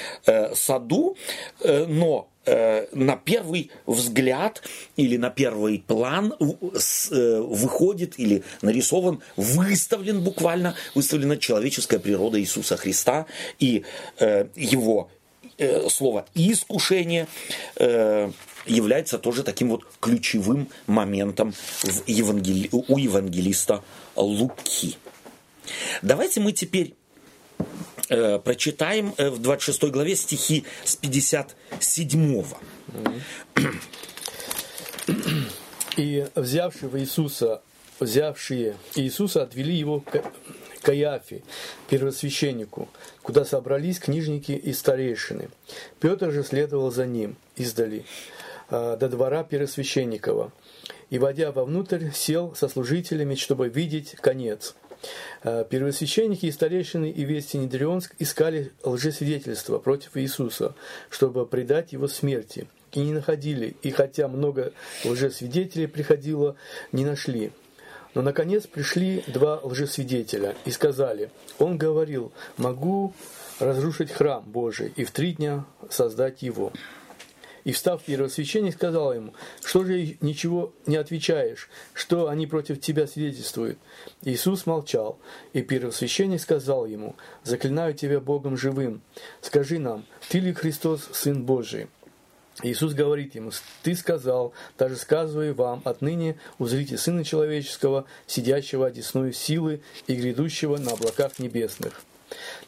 Speaker 1: саду, но Э, на первый взгляд или на первый план э, выходит или нарисован, выставлен буквально, выставлена человеческая природа Иисуса Христа и э, его слово «искушение» является тоже таким вот ключевым моментом в евангели... у евангелиста Луки. Давайте мы теперь Э, прочитаем э, в 26 главе стихи с 57.
Speaker 3: И взявшего Иисуса, взявшие Иисуса, отвели его к Каяфе, первосвященнику, куда собрались книжники и старейшины. Петр же следовал за ним издали э, до двора первосвященникова. И, войдя вовнутрь, сел со служителями, чтобы видеть конец – Э, первосвященники и старейшины и весь Синедрион искали лжесвидетельства против Иисуса, чтобы предать его смерти. И не находили, и хотя много лжесвидетелей приходило, не нашли. Но, наконец, пришли два лжесвидетеля и сказали, он говорил, могу разрушить храм Божий и в три дня создать его. И встав первосвященник, сказал ему, что же ничего не отвечаешь, что они против тебя свидетельствуют? Иисус молчал, и первосвященник сказал ему, заклинаю тебя Богом живым, скажи нам, ты ли Христос, Сын Божий? Иисус говорит ему, ты сказал, даже сказываю вам, отныне узрите Сына Человеческого, сидящего одесную силы и грядущего на облаках небесных.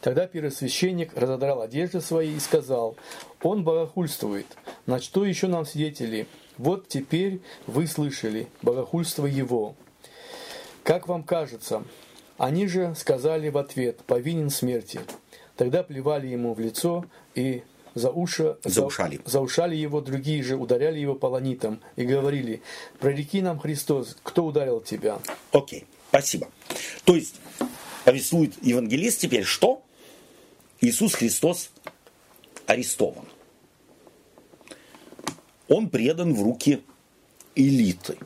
Speaker 3: Тогда первосвященник разодрал одежды свои и сказал, «Он богохульствует. На что еще нам свидетели? Вот теперь вы слышали богохульство его. Как вам кажется?» Они же сказали в ответ, «Повинен смерти». Тогда плевали ему в лицо и за уши,
Speaker 1: Заушали.
Speaker 3: За, заушали его, другие же ударяли его полонитом и говорили, прореки нам, Христос, кто ударил тебя?
Speaker 1: Окей, спасибо. То есть, повествует евангелист теперь, что Иисус Христос арестован. Он предан в руки элиты.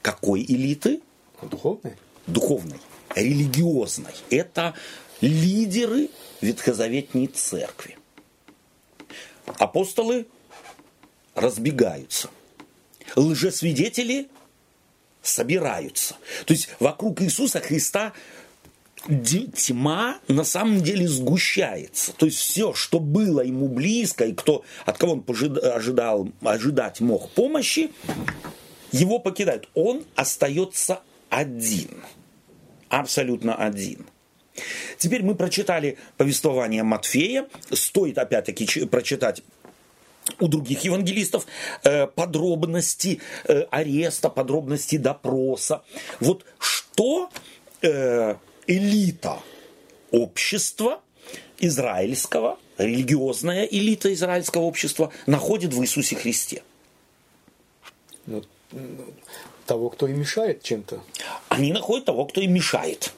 Speaker 1: Какой элиты?
Speaker 3: Духовный?
Speaker 1: Духовной, религиозной. Это лидеры ветхозаветней церкви. Апостолы разбегаются. Лжесвидетели собираются. То есть вокруг Иисуса Христа тьма на самом деле сгущается. То есть все, что было ему близко, и кто, от кого он ожидал, ожидать мог помощи, его покидают. Он остается один. Абсолютно один. Теперь мы прочитали повествование Матфея. Стоит опять-таки прочитать у других евангелистов э, подробности э, ареста, подробности допроса. Вот что э, элита общества израильского, религиозная элита израильского общества находит в Иисусе Христе?
Speaker 3: Ну, того, кто им мешает чем-то.
Speaker 1: Они находят того, кто им мешает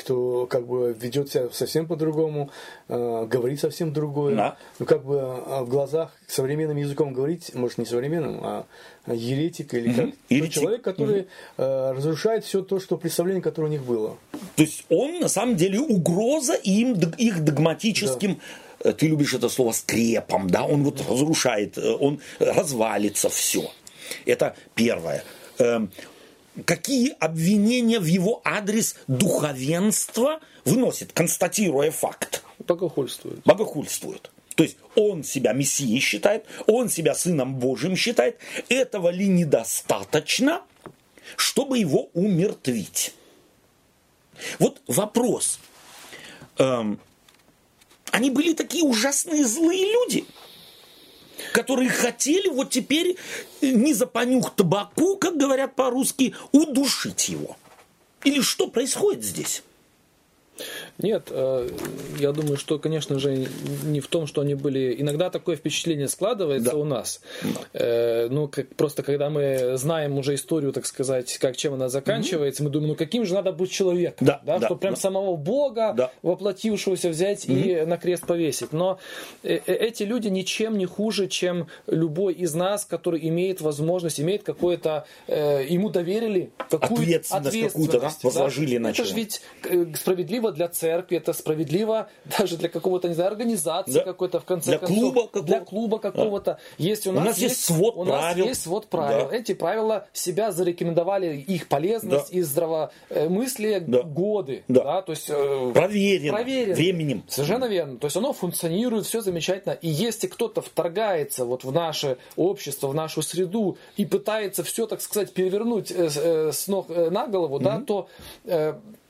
Speaker 3: кто как бы ведет себя совсем по-другому, э, говорит совсем другое.
Speaker 1: Да.
Speaker 3: Ну, как бы э, в глазах современным языком говорить, может, не современным, а еретик или как. Еретик. человек, который э, разрушает все то, что представление, которое у них было.
Speaker 1: То есть он на самом деле угроза им, их догматическим да. Э, ты любишь это слово скрепом, да, он вот разрушает, э, он развалится все. Это первое. Какие обвинения в его адрес духовенство выносит, констатируя факт.
Speaker 2: Богохульствует.
Speaker 1: Богохульствует. То есть он себя мессией считает, он себя сыном Божьим считает. Этого ли недостаточно, чтобы его умертвить? Вот вопрос. Эм, они были такие ужасные злые люди – которые хотели вот теперь не за понюх табаку, как говорят по-русски, удушить его. Или что происходит здесь?
Speaker 2: Нет, э, я думаю, что, конечно же, не в том, что они были... Иногда такое впечатление складывается да. у нас. Да. Э, ну, как, просто когда мы знаем уже историю, так сказать, как чем она заканчивается, угу. мы думаем, ну каким же надо быть человеком, да, да, да что прям да. самого Бога, да. воплотившегося взять угу. и на крест повесить. Но э, эти люди ничем не хуже, чем любой из нас, который имеет возможность, имеет какое-то... Ему доверили
Speaker 1: какую-то ответственность, ответственность какую-то, да, возложили да? на
Speaker 2: Это же ведь справедливо для церкви это справедливо даже для какого-то, не знаю, организации да. какой-то, в конце
Speaker 1: для
Speaker 2: концов.
Speaker 1: Клуба какого
Speaker 2: для клуба какого-то. Да. Есть у нас,
Speaker 1: у нас есть, свод
Speaker 2: у
Speaker 1: правил.
Speaker 2: нас есть свод правил. Да. Эти правила себя зарекомендовали, их полезность да. и здравомыслие да. годы.
Speaker 1: Да.
Speaker 2: Да? То есть, э,
Speaker 1: проверено,
Speaker 2: проверено
Speaker 1: временем.
Speaker 2: Совершенно верно. То есть оно функционирует, все замечательно. И если кто-то вторгается вот в наше общество, в нашу среду и пытается все, так сказать, перевернуть э, э, с ног на голову, mm-hmm. да, то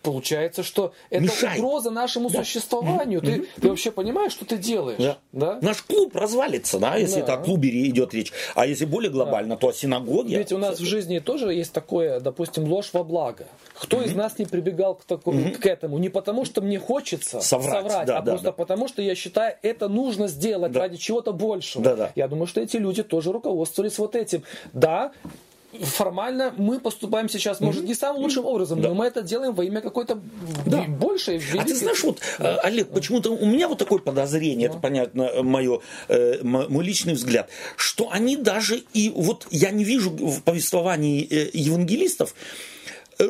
Speaker 2: Получается, что это Мешает. угроза нашему да. существованию. Mm-hmm. Ты, ты вообще понимаешь, что ты делаешь? Да.
Speaker 1: Да? Наш клуб развалится, да, если да. это о клубе идет речь. А если более глобально, да. то о синагоге.
Speaker 2: Ведь у нас в жизни тоже есть такое, допустим, ложь во благо. Кто mm-hmm. из нас не прибегал к, такому, mm-hmm. к этому? Не потому, что мне хочется соврать, соврать да, а да, просто да. потому, что я считаю, это нужно сделать да. ради чего-то большего.
Speaker 1: Да, да.
Speaker 2: Я думаю, что эти люди тоже руководствовались вот этим. Да, формально мы поступаем сейчас, может, не самым лучшим образом, да. но мы это делаем во имя какой-то да. большей
Speaker 1: великой... А ты знаешь, вот. Э, Олег, почему-то у меня вот такое подозрение, да. это, понятно, мое, э, мой личный взгляд, что они даже и... Вот я не вижу в повествовании э, евангелистов Э,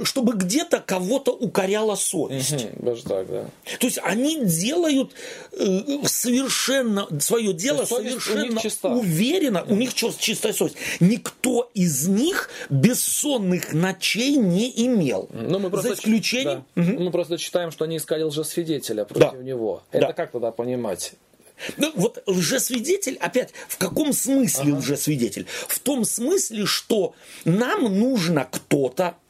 Speaker 1: чтобы где-то кого-то укоряла совесть.
Speaker 2: Угу, даже так, да.
Speaker 1: То есть они делают э, совершенно свое дело совершенно уверенно, у них чистая совесть. Никто из них бессонных ночей не имел.
Speaker 2: Ну, мы просто,
Speaker 1: За исключением...
Speaker 2: Да. Угу. Мы просто читаем, что они искали лжесвидетеля против да. него. Это да. как тогда понимать?
Speaker 1: Ну, вот лжесвидетель, опять, в каком смысле ага. лжесвидетель? В том смысле, что нам нужно кто-то, э,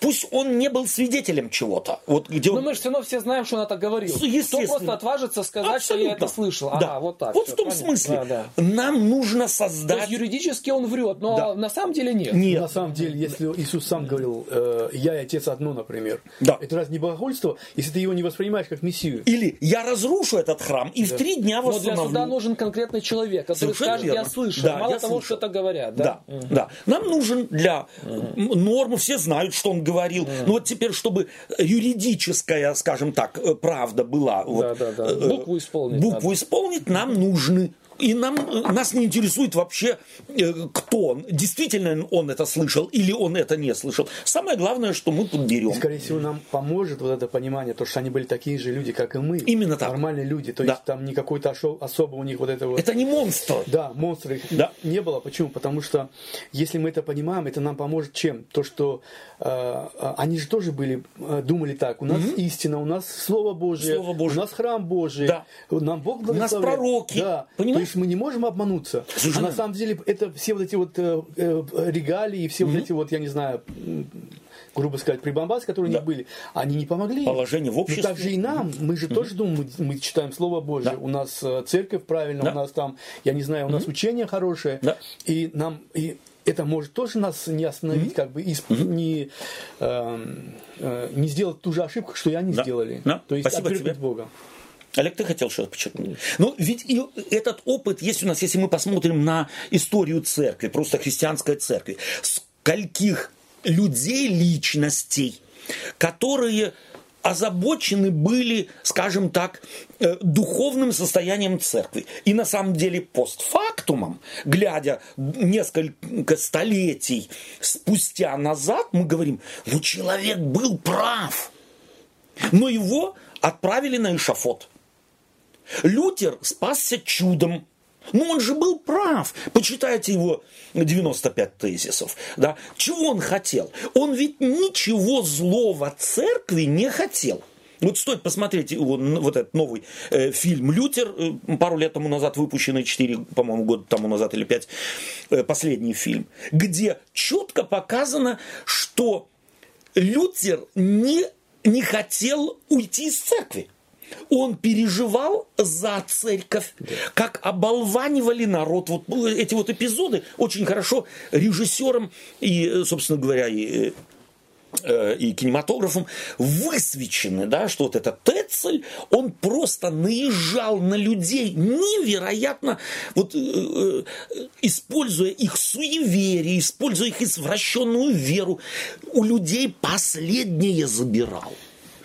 Speaker 1: пусть он не был свидетелем чего-то. Вот где
Speaker 2: Но
Speaker 1: он...
Speaker 2: мы же все равно все знаем, что он это говорил. Кто просто отважится сказать, что я это слышал?
Speaker 1: Да.
Speaker 2: Ага, вот так.
Speaker 1: Вот
Speaker 2: всё,
Speaker 1: в том
Speaker 2: понятно.
Speaker 1: смысле.
Speaker 2: Да, да.
Speaker 1: Нам нужно
Speaker 2: То
Speaker 1: создать...
Speaker 2: есть юридически он врет, но
Speaker 1: Да.
Speaker 2: на самом деле нет.
Speaker 1: Нет.
Speaker 3: На самом деле, если Иисус сам говорил, э, я и отец одно, например,
Speaker 1: Да.
Speaker 3: это раз не богохульство, если ты его не воспринимаешь как мессию.
Speaker 1: Или я разрушу этот храм и в три дня
Speaker 2: Но для
Speaker 1: восстановлю.
Speaker 2: суда нужен конкретный человек, который
Speaker 1: Совершенно
Speaker 2: скажет, я
Speaker 1: верно.
Speaker 2: слышал.
Speaker 1: Да,
Speaker 2: Мало
Speaker 1: я
Speaker 2: того,
Speaker 1: слышал.
Speaker 2: что это говорят.
Speaker 1: Да,
Speaker 2: Да.
Speaker 1: да. Нам нужен для м, нормы, все знают, что он говорил. Но вот теперь, чтобы юридическая, скажем так, э, правда была. вот,
Speaker 2: да, да.
Speaker 1: э,
Speaker 2: Букву исполнить
Speaker 1: Букву
Speaker 2: надо.
Speaker 1: исполнить нам нужны. И нам, нас не интересует вообще, э, кто он. Действительно он это слышал или он это не слышал. Самое главное, что мы тут берем.
Speaker 3: Скорее всего, нам поможет вот это понимание, то, что они были такие же люди, как и мы.
Speaker 1: Именно так.
Speaker 3: Нормальные люди. То
Speaker 1: Да.
Speaker 3: есть там не какой-то особо у них вот это вот...
Speaker 1: Это не монстр.
Speaker 3: Да, монстры их
Speaker 1: Да.
Speaker 3: не было. Почему? Потому что если мы это понимаем, это нам поможет чем? То, что э, э, они же тоже были, э, думали так. У нас истина, у нас Слово Божье,
Speaker 1: Слово Божье.
Speaker 3: у нас храм Божий,
Speaker 1: Да.
Speaker 3: нам Бог
Speaker 1: У нас
Speaker 3: благословляет.
Speaker 1: пророки.
Speaker 3: Да.
Speaker 1: Понимаешь?
Speaker 3: Есть мы не можем обмануться.
Speaker 1: Совершенно.
Speaker 3: А на самом деле это все вот эти вот э, э, регалии, все вот эти вот, я не знаю, грубо сказать, прибамбасы, которые у них
Speaker 1: Да.
Speaker 3: были, они не помогли.
Speaker 1: Положение в
Speaker 3: Но
Speaker 1: обществе.
Speaker 3: также и нам, мы же тоже думаем, мы, мы читаем Слово Божье,
Speaker 1: Да.
Speaker 3: у нас э, церковь правильно,
Speaker 1: Да.
Speaker 3: у нас там, я не знаю, у нас учение хорошее,
Speaker 1: Да.
Speaker 3: и нам и это может тоже нас не остановить, как бы, и сп- не, эм, э, не сделать ту же ошибку, что и они
Speaker 1: Да.
Speaker 3: сделали.
Speaker 1: Да.
Speaker 3: То есть
Speaker 1: Спасибо
Speaker 3: отвергнуть
Speaker 1: тебе.
Speaker 3: Бога.
Speaker 1: Олег, ты хотел что-то подчеркнуть? Ну, ведь и этот опыт есть у нас, если мы посмотрим на историю церкви, просто христианской церкви. Скольких людей, личностей, которые озабочены были, скажем так, э, духовным состоянием церкви. И на самом деле постфактумом, глядя несколько столетий спустя назад, мы говорим, ну человек был прав. Но его отправили на эшафот. Лютер спасся чудом. Но он же был прав. Почитайте его 95 тезисов. Да? Чего он хотел? Он ведь ничего злого церкви не хотел. Вот стоит посмотреть его, вот этот новый э, фильм «Лютер», э, пару лет тому назад выпущенный, 4, по-моему, года тому назад или 5, э, последний фильм, где четко показано, что Лютер не, не хотел уйти из церкви. Он переживал за церковь, как оболванивали народ. Вот эти вот эпизоды очень хорошо режиссером и, э, собственно говоря, и э, и кинематографом высвечены, да, что вот этот Тецель, он просто наезжал на людей невероятно, вот, э, э, используя их суеверие, используя их извращенную веру, у людей последнее забирал.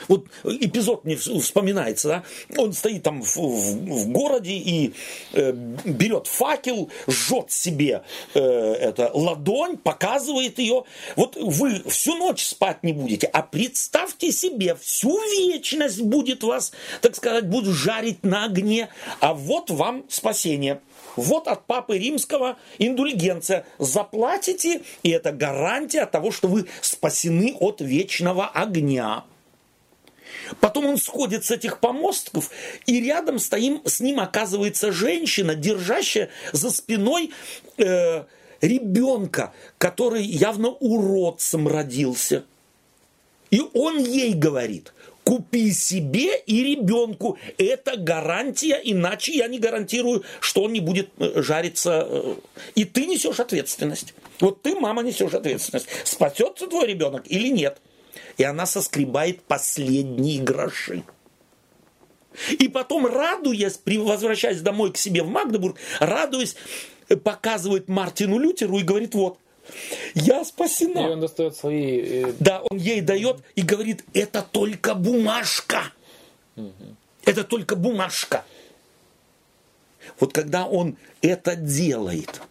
Speaker 1: Вот эпизод мне вс- вспоминается, да? Он стоит там в, в- в городе и э, берет факел, жжет себе э, это, ладонь, показывает ее. Вот вы всю ночь спать не будете, а представьте себе, всю вечность будет вас, так сказать, будут жарить на огне, а вот вам спасение. Вот от Папы Римского индульгенция. Заплатите, и это гарантия того, что вы спасены от вечного огня. Потом он сходит с этих помостков, и рядом стоим, с ним оказывается женщина, держащая за спиной э, ребенка, который явно уродцем родился. И он ей говорит, купи себе и ребенку. Это гарантия, иначе я не гарантирую, что он не будет э, жариться. э, И ты несешь ответственность. Вот ты, мама, несешь ответственность. Спасется твой ребенок или нет. И она соскребает последние гроши. И потом, радуясь, возвращаясь домой к себе в Магдебург, радуясь, показывает Мартину Лютеру и говорит, вот, я спасена.
Speaker 2: И он достает свои... э,
Speaker 1: Да, он ей дает и говорит, это только бумажка. Это только бумажка. Вот когда он это делает,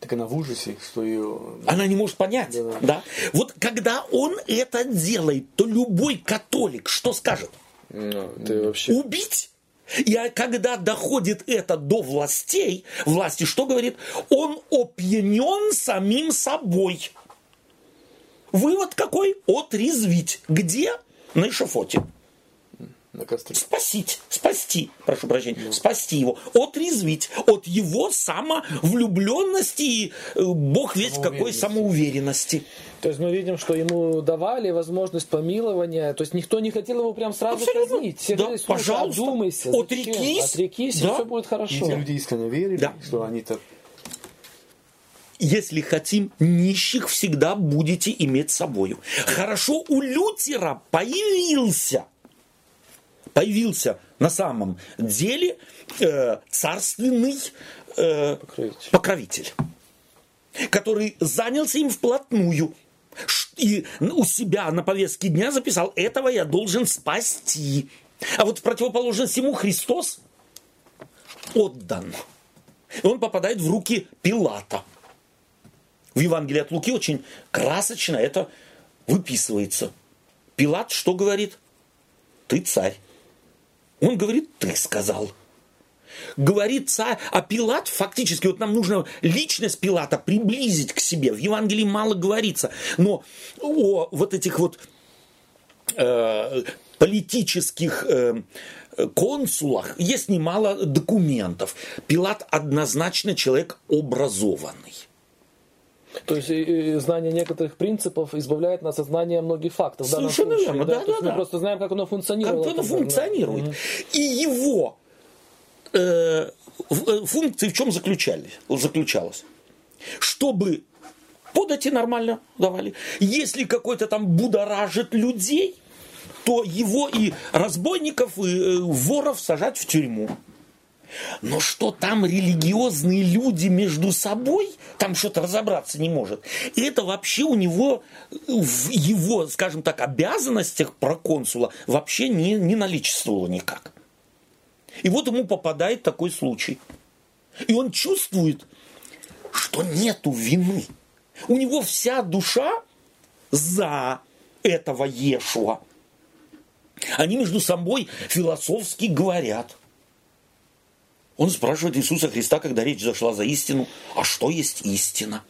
Speaker 3: Так она в ужасе, что ее...
Speaker 1: она не может понять.
Speaker 3: Да-да.
Speaker 1: Да? Вот когда он это делает, то любой католик что скажет?
Speaker 2: Ну, ты вообще...
Speaker 1: Убить? И а когда доходит это до властей, власти что говорит? Он опьянен самим собой. Вывод какой? Отрезвить. Где? На эшафоте.
Speaker 3: На костре.
Speaker 1: спасить, спасти, прошу прощения, спасти его, отрезвить от его самовлюбленности и э, бог весь какой
Speaker 3: Самоуверенности.
Speaker 2: То есть мы видим, что ему давали возможность помилования. То есть никто не хотел его прям сразу
Speaker 1: Абсолютно.
Speaker 2: казнить. Все
Speaker 1: Да,
Speaker 2: говорили,
Speaker 1: пожалуйста,
Speaker 2: одумайся,
Speaker 1: отрекись.
Speaker 2: Отрекись,
Speaker 1: Да.
Speaker 2: и все будет хорошо.
Speaker 3: Эти люди искренне верили,
Speaker 1: Да.
Speaker 3: что они так
Speaker 1: Если хотим, нищих всегда будете иметь с собою. Хорошо, у Лютера появился, появился на самом деле э, царственный э,
Speaker 2: Покровитель.
Speaker 1: покровитель, который занялся им вплотную. И у себя на повестке дня записал, этого я должен спасти. А вот в противоположность ему Христос отдан. И он попадает в руки Пилата. В Евангелии от Луки очень красочно это выписывается. Пилат что говорит? Ты царь. Он говорит, ты сказал. Говорит царь, а Пилат фактически, вот нам нужно личность Пилата приблизить к себе. В Евангелии мало говорится, но о вот этих вот э, политических э, консулах есть немало документов. Пилат однозначно человек образованный.
Speaker 2: То есть знание некоторых принципов избавляет нас от знания многих фактов.
Speaker 1: Совершенно
Speaker 2: случае,
Speaker 1: верно,
Speaker 2: да?
Speaker 1: да,
Speaker 2: есть
Speaker 1: да,
Speaker 2: мы
Speaker 1: да.
Speaker 2: просто знаем, как оно функционирует.
Speaker 1: Как оно функционирует. И его э, э, функции в чем заключались? заключалась? Чтобы подати нормально давали. Если какой-то там будоражит людей, то его и разбойников, и э, воров сажать в тюрьму. Но что там религиозные люди между собой, там что-то разобраться не может. И это вообще у него в его, скажем так, обязанностях проконсула вообще не, не наличествовало никак. И вот ему попадает такой случай. И он чувствует, что нету вины. У него вся душа за этого Ешуа. Они между собой философски говорят. Он спрашивает Иисуса Христа, когда речь зашла за истину, а что есть истина?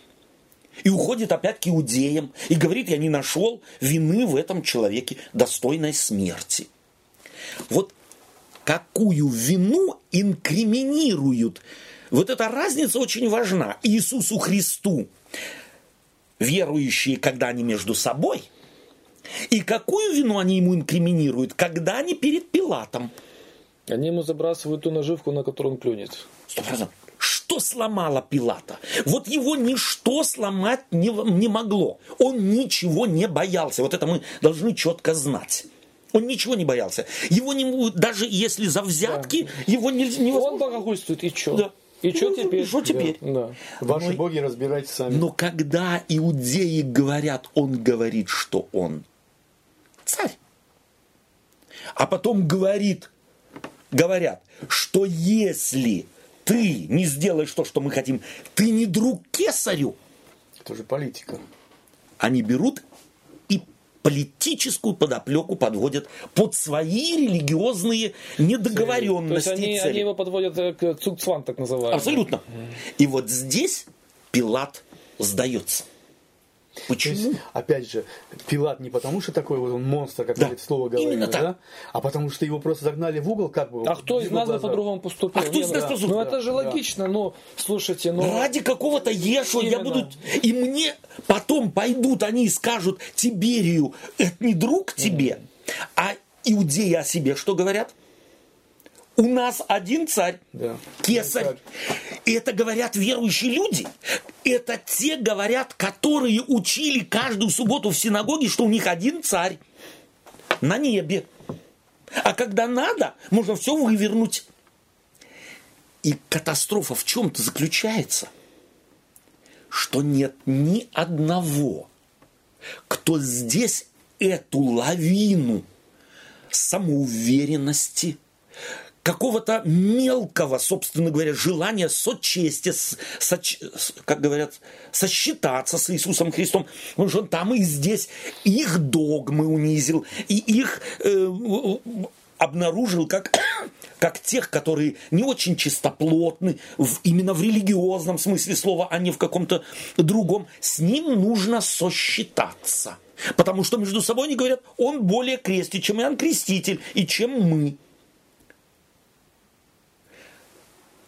Speaker 1: И уходит опять к иудеям и говорит, я не нашел вины в этом человеке, достойной смерти. Вот какую вину инкриминируют. Вот эта разница очень важна. Иисусу Христу, верующие, когда они между собой, и какую вину они ему инкриминируют, когда они перед Пилатом.
Speaker 2: Они ему забрасывают ту наживку, на которую он клюнет.
Speaker 1: Сто процентов. Что сломало Пилата? Вот его ничто сломать не, не могло. Он ничего не боялся. Вот это мы должны четко знать. Он ничего не боялся. Его не, даже если за взятки, его нельзя...
Speaker 2: Он
Speaker 1: невозможно.
Speaker 2: богохульствует, и что?
Speaker 1: Да.
Speaker 2: И что
Speaker 1: Ну,
Speaker 2: теперь?
Speaker 1: что теперь?
Speaker 2: Да.
Speaker 3: Ваши
Speaker 1: Но-
Speaker 3: боги разбирайтесь сами.
Speaker 1: Но когда иудеи говорят, он говорит, что он царь. А потом говорит, говорят, что если ты не сделаешь то, что мы хотим, ты не друг кесарю,
Speaker 3: Это же политика.
Speaker 1: они берут и политическую подоплеку подводят под свои религиозные
Speaker 2: То
Speaker 1: недоговоренности.
Speaker 2: есть они,
Speaker 1: цели.
Speaker 2: они его подводят э, к цукцван, так называемый.
Speaker 1: Абсолютно. И вот здесь Пилат сдается.
Speaker 3: То
Speaker 1: Почему?
Speaker 3: есть, опять же, Пилат не потому, что такой вот он монстр, как
Speaker 1: Да,
Speaker 3: говорит слово говорит,
Speaker 1: именно так.
Speaker 3: да? а потому что его просто загнали в угол, как бы.
Speaker 2: А кто из нас бы по-другому поступил?
Speaker 1: А кто из нас
Speaker 2: ну,
Speaker 1: поступил?
Speaker 2: Ну это же
Speaker 3: Да.
Speaker 2: логично, ну слушайте, ну...
Speaker 1: Ради какого-то Ешуа я буду... И мне потом пойдут они и скажут Тиберию, это не друг тебе. А иудеи о себе что говорят? У нас один царь,
Speaker 3: Да.
Speaker 1: кесарь.
Speaker 3: Царь.
Speaker 1: И это говорят верующие люди. Это те говорят, которые учили каждую субботу в синагоге, что у них один царь на небе. А когда надо, можно все вывернуть. И катастрофа в чем-то заключается, что нет ни одного, кто здесь эту лавину самоуверенности, какого-то мелкого, собственно говоря, желания сочести, соч- как говорят, сосчитаться с Иисусом Христом. Он же он там и здесь их догмы унизил, и их э, обнаружил как как тех, которые не очень чистоплотны, в, именно в религиозном смысле слова, а не в каком-то другом, с ним нужно сосчитаться. Потому что между собой они говорят, он более крестит, чем Иоанн Креститель, и чем мы.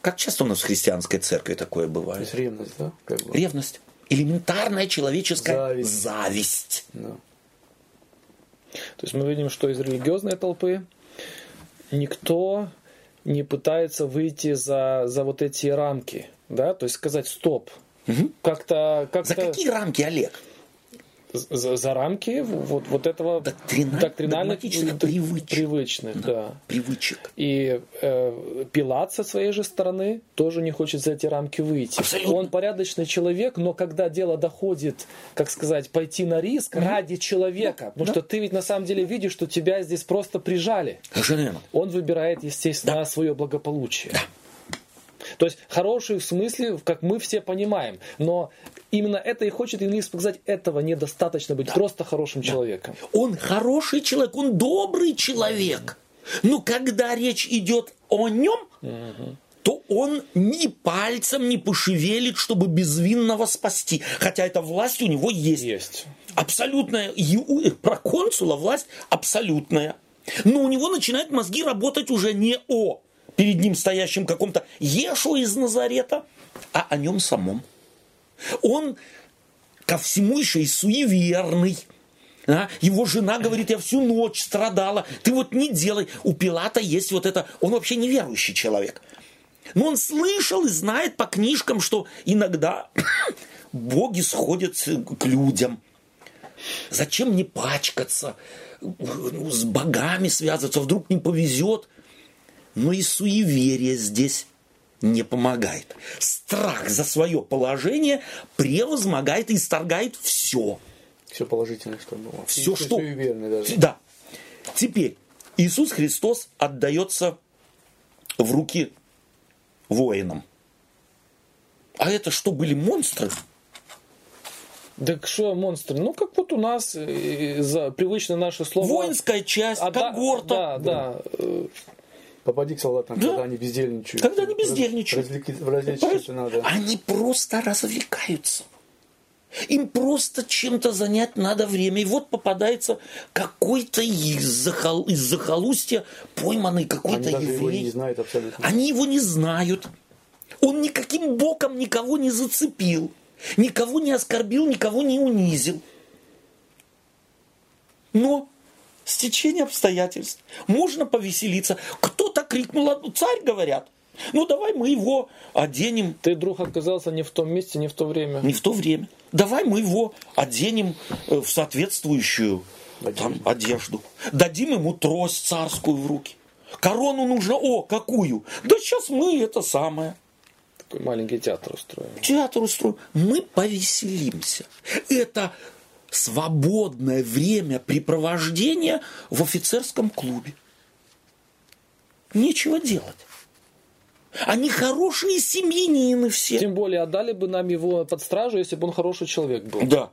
Speaker 1: Как часто у нас в христианской церкви такое
Speaker 3: То
Speaker 1: бывает?
Speaker 3: есть ревность, да? Как бы.
Speaker 1: Ревность. Элементарная человеческая
Speaker 3: Зависть.
Speaker 1: зависть.
Speaker 3: Да.
Speaker 2: То есть мы видим, что из религиозной толпы никто не пытается выйти за, за вот эти рамки, да, то есть сказать стоп. Как-то, как
Speaker 1: За какие рамки, Олег?
Speaker 2: За, за рамки вот, вот этого
Speaker 1: Доктрина-
Speaker 2: доктринальных
Speaker 1: привычек.
Speaker 2: привычных, да.
Speaker 1: Привычек.
Speaker 2: И э, Пилат со своей же стороны тоже не хочет за эти рамки выйти.
Speaker 1: Абсолютно.
Speaker 2: Он порядочный человек, но когда дело доходит, как сказать, пойти на риск ради человека, потому
Speaker 1: да.
Speaker 2: что ты ведь на самом деле видишь, что тебя здесь просто прижали.
Speaker 1: Совершенно.
Speaker 2: Он выбирает, естественно, свое благополучие. То есть хороший в смысле, как мы все понимаем. Но именно это и хочет Ингlis сказать, этого недостаточно быть просто хорошим человеком.
Speaker 1: Он хороший человек, он добрый человек. Но когда речь идет о нем, то он ни пальцем не пошевелит, чтобы безвинного спасти. Хотя эта власть у него есть.
Speaker 2: Есть.
Speaker 1: Абсолютная. ю- Проконсула власть абсолютная. Но у него начинают мозги работать уже не о перед ним стоящем каком-то Ешу из Назарета, а о нем самом. Он ко всему еще и суеверный. А? Его жена говорит, я всю ночь страдала. Ты вот не делай. У Пилата есть вот это... Он вообще неверующий человек. Но он слышал и знает по книжкам, что иногда боги сходят к людям. Зачем не пачкаться, с богами связываться, вдруг не повезет. Но и суеверие здесь не помогает. Страх за свое положение превозмогает и исторгает все.
Speaker 3: Все положительное, что было.
Speaker 1: Все,
Speaker 3: И
Speaker 1: что...
Speaker 3: суеверное даже.
Speaker 1: Да. Теперь Иисус Христос отдается в руки воинам. А это что, были монстры?
Speaker 2: Так что монстры? Ну, как вот у нас э, за привычное наше слово...
Speaker 1: Воинская часть,
Speaker 2: А, да,
Speaker 1: когорта.
Speaker 2: Да, да. э,
Speaker 3: Попади к солдатам,
Speaker 1: Да.
Speaker 3: когда они бездельничают.
Speaker 1: Когда они бездельничают.
Speaker 3: Развлеки- Развлечься надо.
Speaker 1: Они просто развлекаются. Им просто чем-то занять надо время. И вот попадается какой-то из, захол... из захолустья пойманный какой-то
Speaker 3: Они даже его
Speaker 1: еврей.
Speaker 3: не знают абсолютно.
Speaker 1: Они его не знают. Он никаким боком никого не зацепил, никого не оскорбил, никого не унизил. Но стечение обстоятельств. Можно повеселиться. Кто-то крикнул, «А, царь, говорят. Ну, давай мы его оденем
Speaker 2: Ты, друг, оказался не в том месте, не в то время.
Speaker 1: не в то время. Давай мы его оденем э, в соответствующую там, одежду. Дадим ему трость царскую в руки. Корону нужно, о, какую? Да сейчас мы это самое.
Speaker 2: Такой маленький театр устроим.
Speaker 1: Театр устроим. Мы повеселимся. Это свободное времяпрепровождение в офицерском клубе. Нечего делать. Они хорошие семьянины все.
Speaker 2: Тем более отдали бы нам его под стражу, если бы он хороший человек был.
Speaker 1: Да.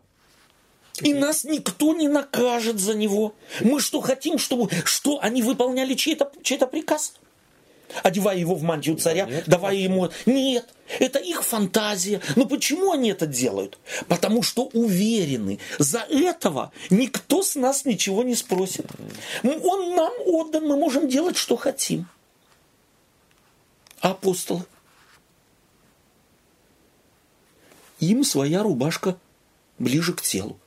Speaker 1: И нас никто не накажет за него. Мы что хотим, чтобы что они выполняли чей-то чей приказ? Одевая его в мантию царя,
Speaker 2: Нет,
Speaker 1: давая ему... Нет, это их фантазия. Но почему они это делают? Потому что уверены, за этого никто с нас ничего не спросит. Он нам отдан, мы можем делать, что хотим. А апостолы? Им своя рубашка ближе к телу.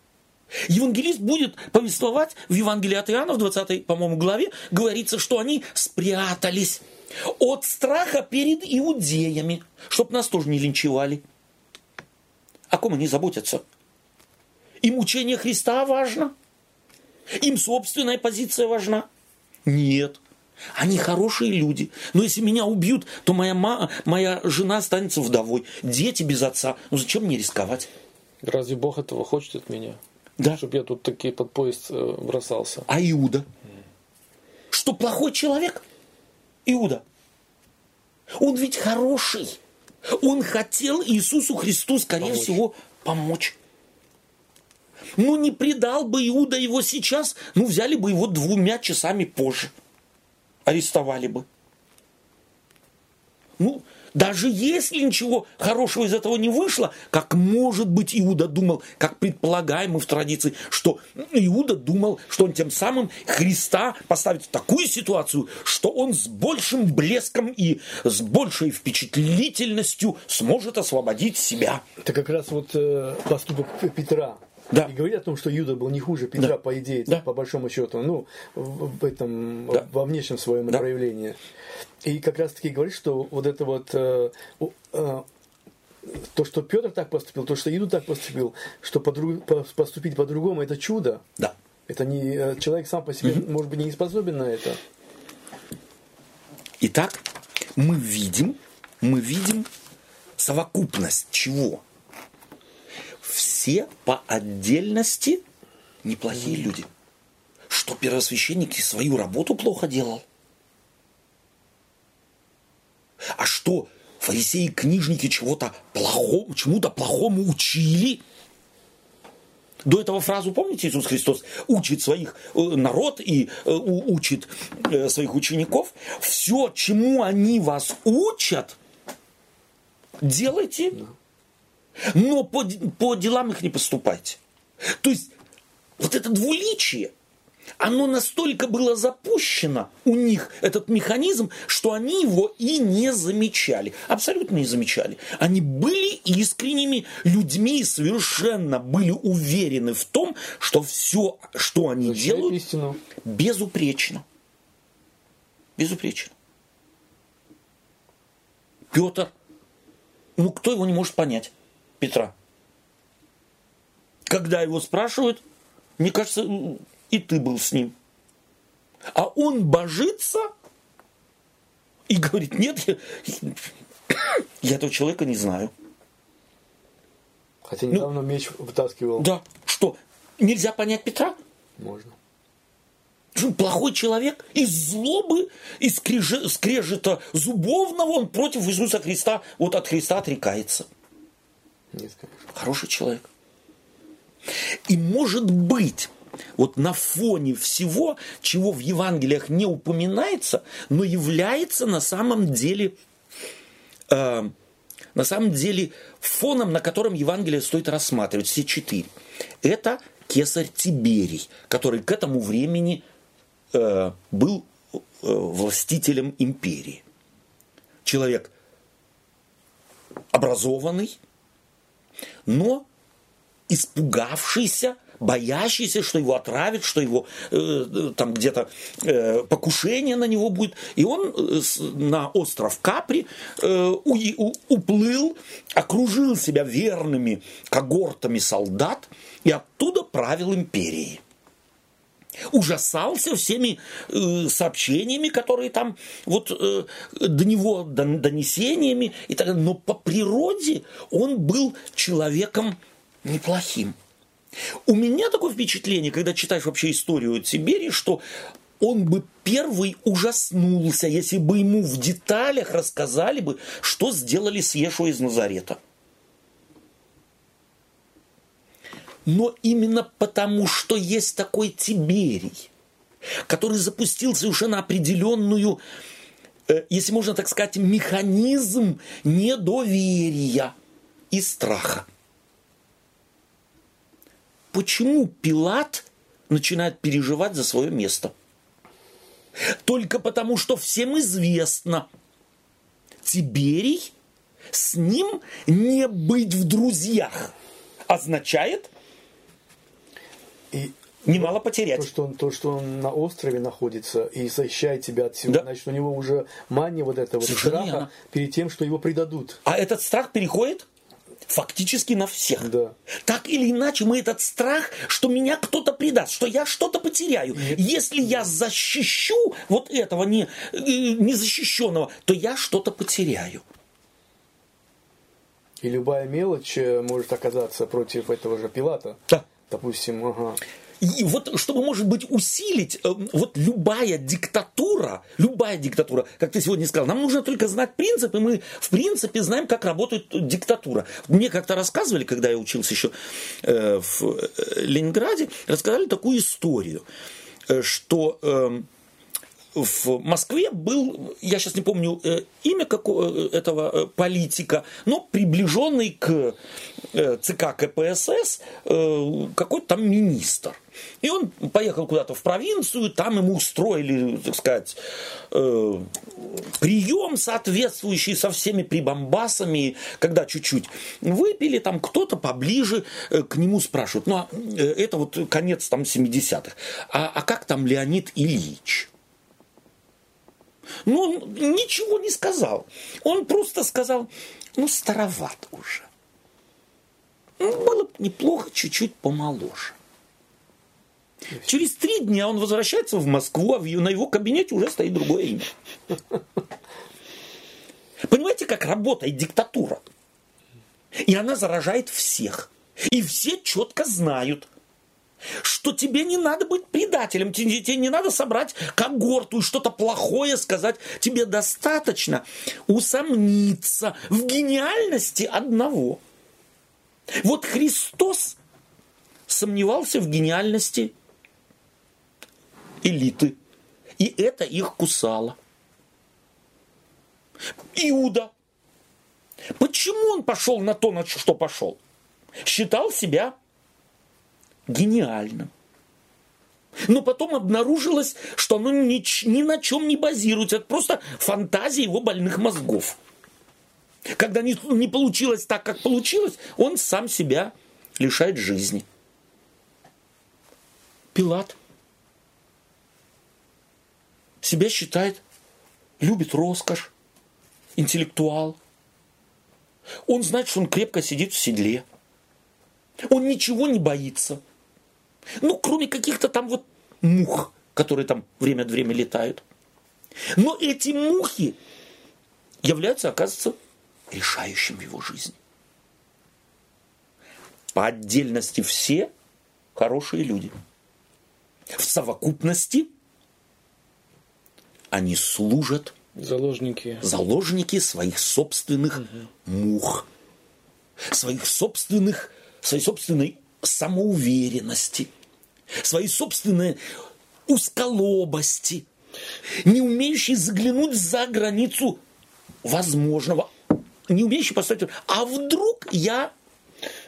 Speaker 1: Евангелист будет повествовать в Евангелии от Иоанна, в 20, по-моему, главе, говорится, что они спрятались от страха перед иудеями, чтобы нас тоже не линчевали. О ком они заботятся? Им учение Христа важно? Им собственная позиция важна? Нет. Они хорошие люди. Но если меня убьют, то моя, ма, моя жена останется вдовой. Дети без отца. Ну зачем мне рисковать?
Speaker 2: Разве Бог этого хочет от меня?
Speaker 1: Да.
Speaker 2: Чтобы я тут такие под поезд э, бросался.
Speaker 1: А Иуда? Что плохой человек? Иуда. Он ведь хороший. Он хотел Иисусу Христу, скорее
Speaker 2: Помочь.
Speaker 1: всего, помочь. Ну, не предал бы Иуда его сейчас, ну, взяли бы его двумя часами позже. Арестовали бы. Ну, даже если ничего хорошего из этого не вышло, как может быть Иуда думал, как предполагаем мы в традиции, что Иуда думал, что он тем самым Христа поставит в такую ситуацию, что он с большим блеском и с большей впечатлительностью сможет освободить себя.
Speaker 3: Это как раз вот э, поступок Петра.
Speaker 1: Да.
Speaker 3: И говорит о том, что Юда был не хуже Петра,
Speaker 1: Да.
Speaker 3: по идее,
Speaker 1: Да.
Speaker 3: по большому счету, ну, в, этом,
Speaker 1: Да.
Speaker 3: во внешнем своем
Speaker 1: Да.
Speaker 3: проявлении. И как раз таки говорит, что вот это вот э, э, то, что Петр так поступил, то, что Иуда так поступил, что подру- по- поступить по-другому, это чудо.
Speaker 1: Да.
Speaker 3: Это не э, человек сам по себе, может быть, не способен на это.
Speaker 1: Итак, мы видим, мы видим совокупность чего? Все по отдельности неплохие люди. Что первосвященник и свою работу плохо делал? А что фарисеи, книжники чего-то плохому, чему-то плохому учили? До этого фразу, помните, Иисус Христос учит своих э, народ и э, у- учит э, своих учеников. Все, чему они вас учат, делайте, но по, по делам их не поступайте. То есть вот это двуличие, оно настолько было запущено у них, этот механизм, что они его и не замечали. Абсолютно не замечали. Они были искренними людьми и совершенно были уверены в том, что все, что они
Speaker 3: Защищает
Speaker 1: делают,
Speaker 3: истину.
Speaker 1: безупречно. Безупречно. Петр, ну кто его не может понять? Петра. Когда его спрашивают, мне кажется, и ты был с ним. А он божится и говорит, нет, я, я этого человека не знаю.
Speaker 3: Хотя недавно меч вытаскивал.
Speaker 1: Ну, Да, что, нельзя понять Петра?
Speaker 3: Можно.
Speaker 1: Плохой человек, из злобы, из скрежета зубовного он против Иисуса Христа, вот от Христа отрекается.
Speaker 3: Нет, конечно.
Speaker 1: Хороший человек. И может быть, вот на фоне всего, чего в Евангелиях не упоминается, но является на самом деле, э, на самом деле фоном, на котором Евангелие стоит рассматривать, все четыре. Это кесарь Тиберий, который к этому времени э, был э, властителем империи. Человек образованный, но испугавшийся, боящийся, что его отравят, что его э, там где-то э, покушение на него будет. И он э, на остров Капри э, уи- у- уплыл, окружил себя верными когортами солдат и оттуда правил империей ужасался всеми э, сообщениями, которые там вот э, до него дон- донесениями и так далее. Но по природе он был человеком неплохим. У меня такое впечатление, когда читаешь вообще историю Тиберии, что он бы первый ужаснулся, если бы ему в деталях рассказали бы, что сделали с Ешуа из Назарета. Но именно потому, что есть такой Тиберий, который запустил совершенно определенную, э, если можно так сказать, механизм недоверия и страха. Почему Пилат начинает переживать за свое место? Только потому, что всем известно, Тиберий с ним не быть в друзьях означает
Speaker 3: И
Speaker 1: немало
Speaker 3: то
Speaker 1: потерять.
Speaker 3: что, он, то, что он на острове находится и защищает тебя от всего,
Speaker 1: Да.
Speaker 3: значит, у него уже мания вот этого
Speaker 1: Совершенно
Speaker 3: страха
Speaker 1: верно.
Speaker 3: перед тем, что его предадут.
Speaker 1: А этот страх переходит фактически на всех.
Speaker 3: Да.
Speaker 1: Так или иначе, мы этот страх, что меня кто-то предаст, что я что-то потеряю. Если я защищу вот этого не, незащищенного, то я что-то потеряю.
Speaker 3: И любая мелочь э, может оказаться против этого же Пилата.
Speaker 1: Да.
Speaker 3: Допустим, ага.
Speaker 1: И вот, чтобы, может быть, усилить, э, вот любая диктатура, любая диктатура, как ты сегодня сказал, нам нужно только знать принципы, мы, в принципе, знаем, как работает диктатура. Мне как-то рассказывали, когда я учился еще э, в э, Ленинграде, рассказали такую историю, что эм, в Москве был, я сейчас не помню э, имя какого, этого э, политика, но приближенный к э, ЦК КПСС какой-то там министр. И он поехал куда-то в провинцию, там ему устроили, так сказать, прием соответствующий со всеми прибамбасами, когда чуть-чуть выпили, там кто-то поближе к нему спрашивает, ну, а это вот конец там 70-х, а, а как там Леонид Ильич? Но он ничего не сказал. Он просто сказал, ну, староват уже. Ну, было бы неплохо чуть-чуть помоложе. Через три дня он возвращается в Москву, а на его кабинете уже стоит другое имя. Понимаете, как работает диктатура? И она заражает всех. И все четко знают, что тебе не надо быть предателем, тебе, тебе не надо собрать когорту и что-то плохое сказать. Тебе достаточно усомниться в гениальности одного. Вот Христос сомневался в гениальности элиты. И это их кусало. Иуда. Почему он пошел на то, на что пошел? Считал себя гениальным. Но потом обнаружилось, что оно ни, ни на чем не базируется. Это просто фантазия его больных мозгов. Когда не, не получилось так, как получилось, он сам себя лишает жизни. Пилат себя считает, любит роскошь, интеллектуал. Он знает, что он крепко сидит в седле. Он ничего не боится – ну, кроме каких-то там вот мух, которые там время от времени летают. Но эти мухи являются, оказывается, решающим в его жизни. По отдельности все хорошие люди. В совокупности они служат
Speaker 2: заложники,
Speaker 1: заложники своих собственных угу. мух, своих собственных, своей собственной самоуверенности, своей собственной узколобости, не умеющий заглянуть за границу возможного, не умеющий поставить, а вдруг я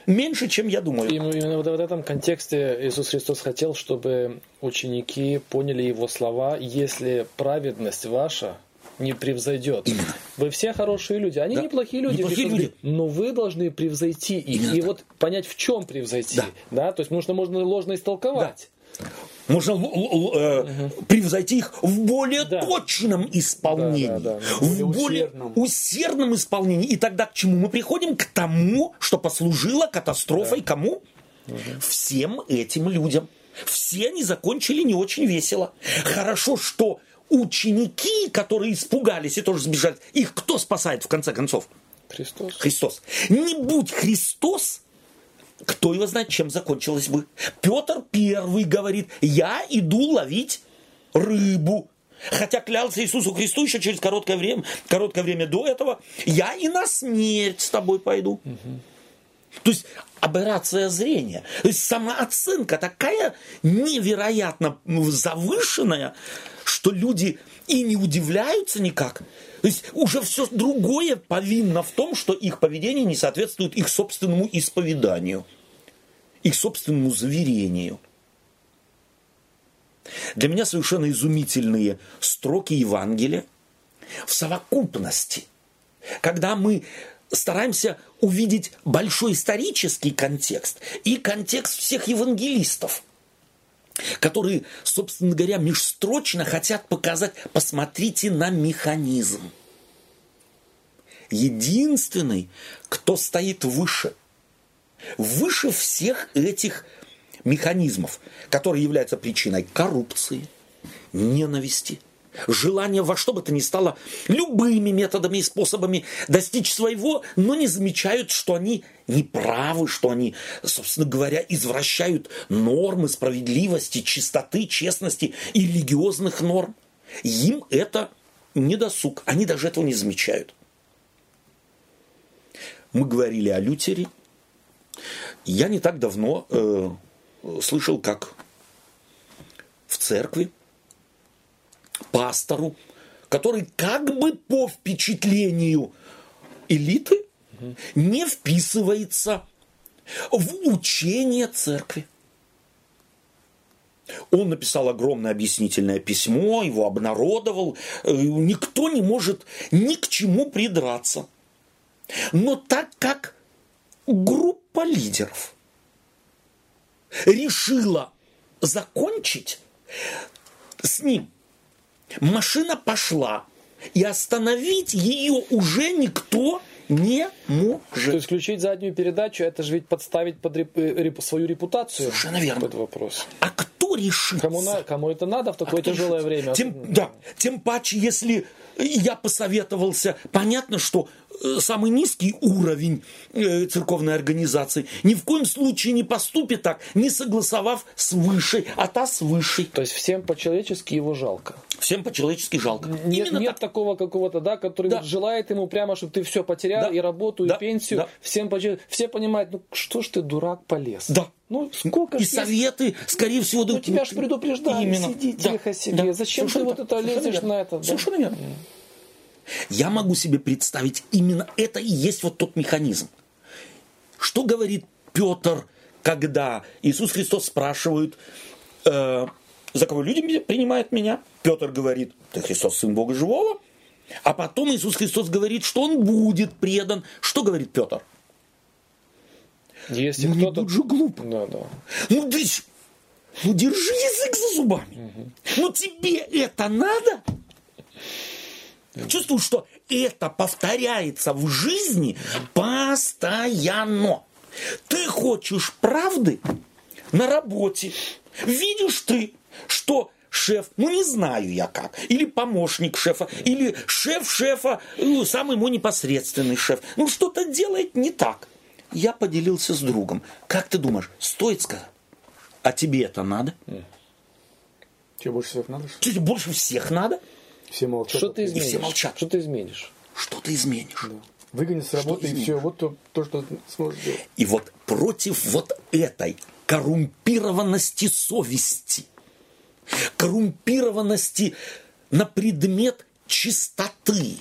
Speaker 1: меньше, чем я думаю.
Speaker 2: Именно вот в этом контексте Иисус Христос хотел, чтобы ученики поняли его слова, если праведность ваша не превзойдет. Именно. Вы все хорошие люди. Они да. неплохие люди, неплохие люди. но вы должны превзойти их. Именно и так. вот понять, в чем превзойти. Да. Да? То есть можно, можно ложно истолковать.
Speaker 1: Да. Можно э, угу. превзойти их в более да. точном исполнении, да, да, да. в более усердном. усердном исполнении. И тогда к чему мы приходим? К тому, что послужило катастрофой да. кому? Угу. Всем этим людям. Все они закончили не очень весело. Хорошо, что ученики, которые испугались и тоже сбежали, их кто спасает в конце концов?
Speaker 2: Христос.
Speaker 1: Христос. Не будь Христос, кто его знает, чем закончилось бы. Петр первый говорит, я иду ловить рыбу. Хотя клялся Иисусу Христу еще через короткое время, короткое время до этого, я и на смерть с тобой пойду. Угу. То есть аберрация зрения. То есть самооценка такая невероятно завышенная, что люди и не удивляются никак. То есть уже все другое повинно в том, что их поведение не соответствует их собственному исповеданию, их собственному заверению. Для меня совершенно изумительные строки Евангелия в совокупности, когда мы стараемся увидеть большой исторический контекст и контекст всех евангелистов – которые, собственно говоря, межстрочно хотят показать, посмотрите на механизм. Единственный, кто стоит выше, выше всех этих механизмов, которые являются причиной коррупции, ненависти, желание во что бы то ни стало любыми методами и способами достичь своего, но не замечают, что они неправы, что они, собственно говоря, извращают нормы справедливости, чистоты, честности и религиозных норм. Им это не досуг, они даже этого не замечают. Мы говорили о Лютере. Я не так давно э, слышал, как в церкви пастору, который как бы по впечатлению элиты не вписывается в учение церкви. Он написал огромное объяснительное письмо, его обнародовал. Э, никто не может ни к чему придраться. Но так как группа лидеров решила закончить с ним, машина пошла, и остановить ее уже никто не может.
Speaker 2: То исключить заднюю передачу, это же ведь подставить под реп, э, реп, свою репутацию.
Speaker 1: Совершенно верно.
Speaker 2: Под вопрос.
Speaker 1: А кто решит?
Speaker 2: Кому, на, кому это надо в такое а тяжелое время?
Speaker 1: Тем, да, тем паче, если я посоветовался, понятно, что Э, самый низкий уровень э, церковной организации ни в коем случае не поступит так, не согласовав с высшей, а та с высшей.
Speaker 2: То есть всем по-человечески его жалко.
Speaker 1: Всем по-человечески жалко.
Speaker 2: Нет, нет так. такого какого-то, да, который да. желает ему прямо, чтобы ты все потерял, да. и работу, да. и пенсию. Да. Всем по Все понимают, ну что ж ты, дурак, полез.
Speaker 1: Да.
Speaker 2: Ну, сколько
Speaker 1: И советы, скорее всего,
Speaker 2: ну, тебя же предупреждали, Именно. сиди да. тихо себе. Да. Зачем Совершенно ты вот это лезешь на это?
Speaker 1: Совершенно верно. Я могу себе представить, именно это и есть вот тот механизм. Что говорит Петр, когда Иисус Христос спрашивает, э, за кого люди принимают меня? Петр говорит, ты Христос, Сын Бога Живого. А потом Иисус Христос говорит, что он будет предан. Что говорит Петр?
Speaker 2: Если
Speaker 1: ну, кто-то... же глуп.
Speaker 2: Да, да.
Speaker 1: Ну, ты ну, держи язык за зубами. Угу. Ну, тебе это надо? Чувствую, что это повторяется в жизни постоянно. Ты хочешь правды на работе. Видишь ты, что шеф, ну не знаю я как, или помощник шефа, или шеф шефа, ну, самый мой непосредственный шеф, ну что-то делает не так. Я поделился с другом. Как ты думаешь, стоит сказать? А тебе это надо?
Speaker 3: Тебе больше всех надо?
Speaker 1: Тебе больше всех надо?
Speaker 3: Все молчат.
Speaker 2: Что ты изменишь?
Speaker 1: И все молчат.
Speaker 2: Что ты изменишь?
Speaker 1: Что ты изменишь? Да.
Speaker 3: Выгонят с работы и все. Вот то, то, что сможешь сделать.
Speaker 1: И вот против вот этой коррумпированности совести, коррумпированности на предмет чистоты,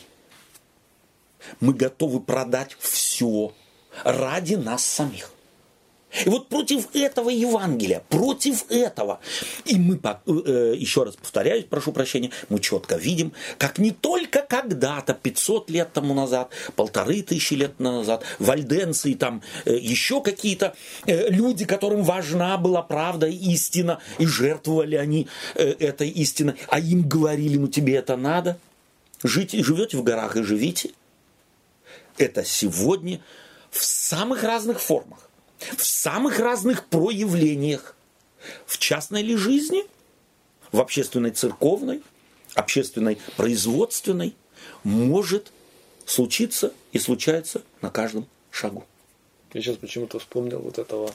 Speaker 1: мы готовы продать все ради нас самих. И вот против этого Евангелия, против этого. И мы, э, еще раз повторяюсь, прошу прощения, мы четко видим, как не только когда-то, 500 лет тому назад, полторы тысячи лет назад, вальденцы и там э, еще какие-то э, люди, которым важна была правда и истина, и жертвовали они этой истиной, а им говорили, ну тебе это надо, жить, живете в горах и живите. Это сегодня в самых разных формах в самых разных проявлениях. В частной ли жизни, в общественной церковной, общественной производственной, может случиться и случается на каждом шагу.
Speaker 2: Я сейчас почему-то вспомнил вот этого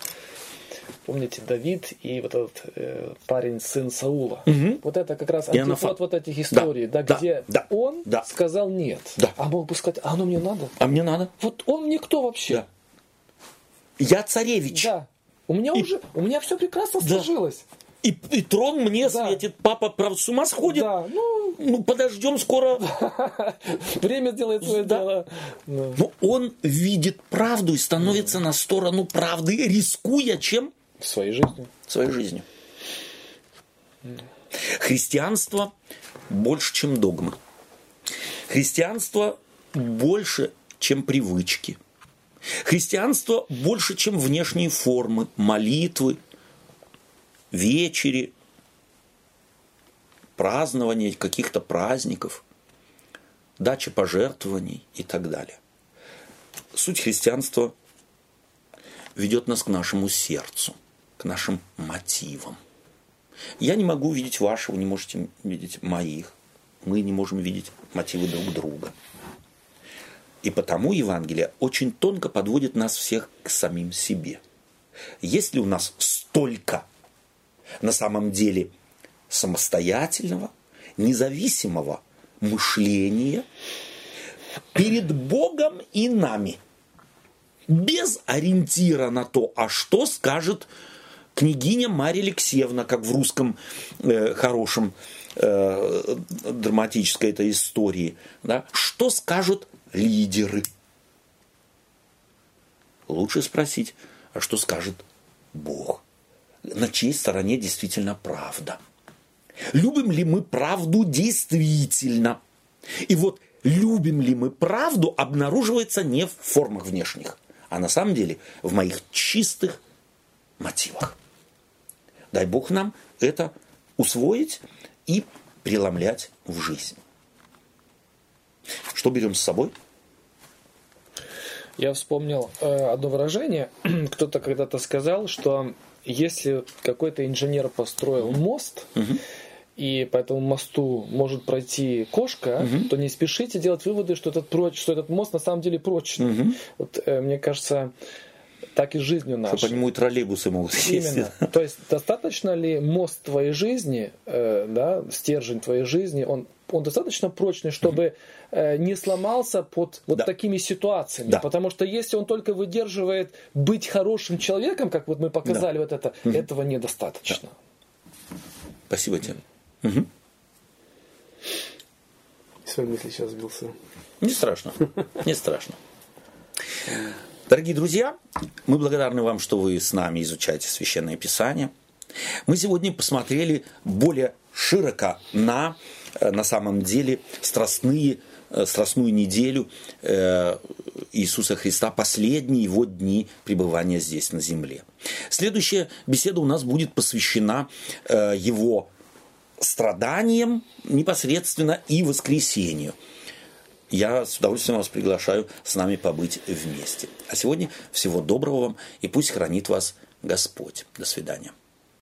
Speaker 2: Помните, Давид и вот этот э, парень, сын Саула. Угу. Вот это как раз антипод вот этих историй, да, да, где да, он да. сказал нет.
Speaker 1: Да.
Speaker 2: А мог бы сказать, а оно мне надо?
Speaker 1: А мне надо.
Speaker 2: Вот он никто вообще.
Speaker 1: Да. Я царевич.
Speaker 2: Да. У меня и... уже, у меня все прекрасно да. сложилось.
Speaker 1: И, и трон мне да. светит. Папа, правда, с ума сходит.
Speaker 2: Да, ну...
Speaker 1: ну подождем скоро.
Speaker 2: Время сделает свое да. дело.
Speaker 1: Но он видит правду и становится на сторону правды, рискуя чем?
Speaker 2: Своей жизнью.
Speaker 1: Своей жизнью. Христианство больше, чем догмы. Христианство больше, чем привычки – Христианство больше, чем внешние формы, молитвы, вечери, празднования каких-то праздников, дача пожертвований и так далее. Суть христианства ведет нас к нашему сердцу, к нашим мотивам. Я не могу видеть вашего, не можете видеть моих. Мы не можем видеть мотивы друг друга. И потому Евангелие очень тонко подводит нас всех к самим себе. Есть ли у нас столько на самом деле самостоятельного, независимого мышления перед Богом и нами, без ориентира на то, а что скажет княгиня Мария Алексеевна, как в русском э, хорошем э, драматической этой истории, да, что скажут лидеры? Лучше спросить, а что скажет Бог? На чьей стороне действительно правда? Любим ли мы правду действительно? И вот любим ли мы правду обнаруживается не в формах внешних, а на самом деле в моих чистых мотивах. Дай Бог нам это усвоить и преломлять в жизнь. Что берем с собой?
Speaker 2: Я вспомнил э, одно выражение. Кто-то когда-то сказал, что если какой-то инженер построил мост, угу и по этому мосту может пройти кошка, угу. то не спешите делать выводы, что этот, проч, что этот мост на самом деле прочный. Угу. Вот, э, мне кажется, так и жизнью нашей.
Speaker 1: Что по нему и троллейбусы могут
Speaker 2: Именно. То есть достаточно ли мост твоей жизни, э, да, стержень твоей жизни, он, он достаточно прочный, чтобы э, не сломался под вот да. такими ситуациями. Да. Потому что если он только выдерживает быть хорошим человеком, как вот мы показали да. вот это, угу. этого недостаточно.
Speaker 1: Да. Спасибо тебе.
Speaker 3: Угу. Своей мысли сейчас сбился.
Speaker 1: Не страшно, не страшно. Дорогие друзья, мы благодарны вам, что вы с нами изучаете Священное Писание. Мы сегодня посмотрели более широко на, э, на самом деле, страстные, э, страстную неделю э, Иисуса Христа, последние его дни пребывания здесь на земле. Следующая беседа у нас будет посвящена его страданием непосредственно и воскресению. Я с удовольствием вас приглашаю с нами побыть вместе. А сегодня всего доброго вам и пусть хранит вас Господь. До свидания.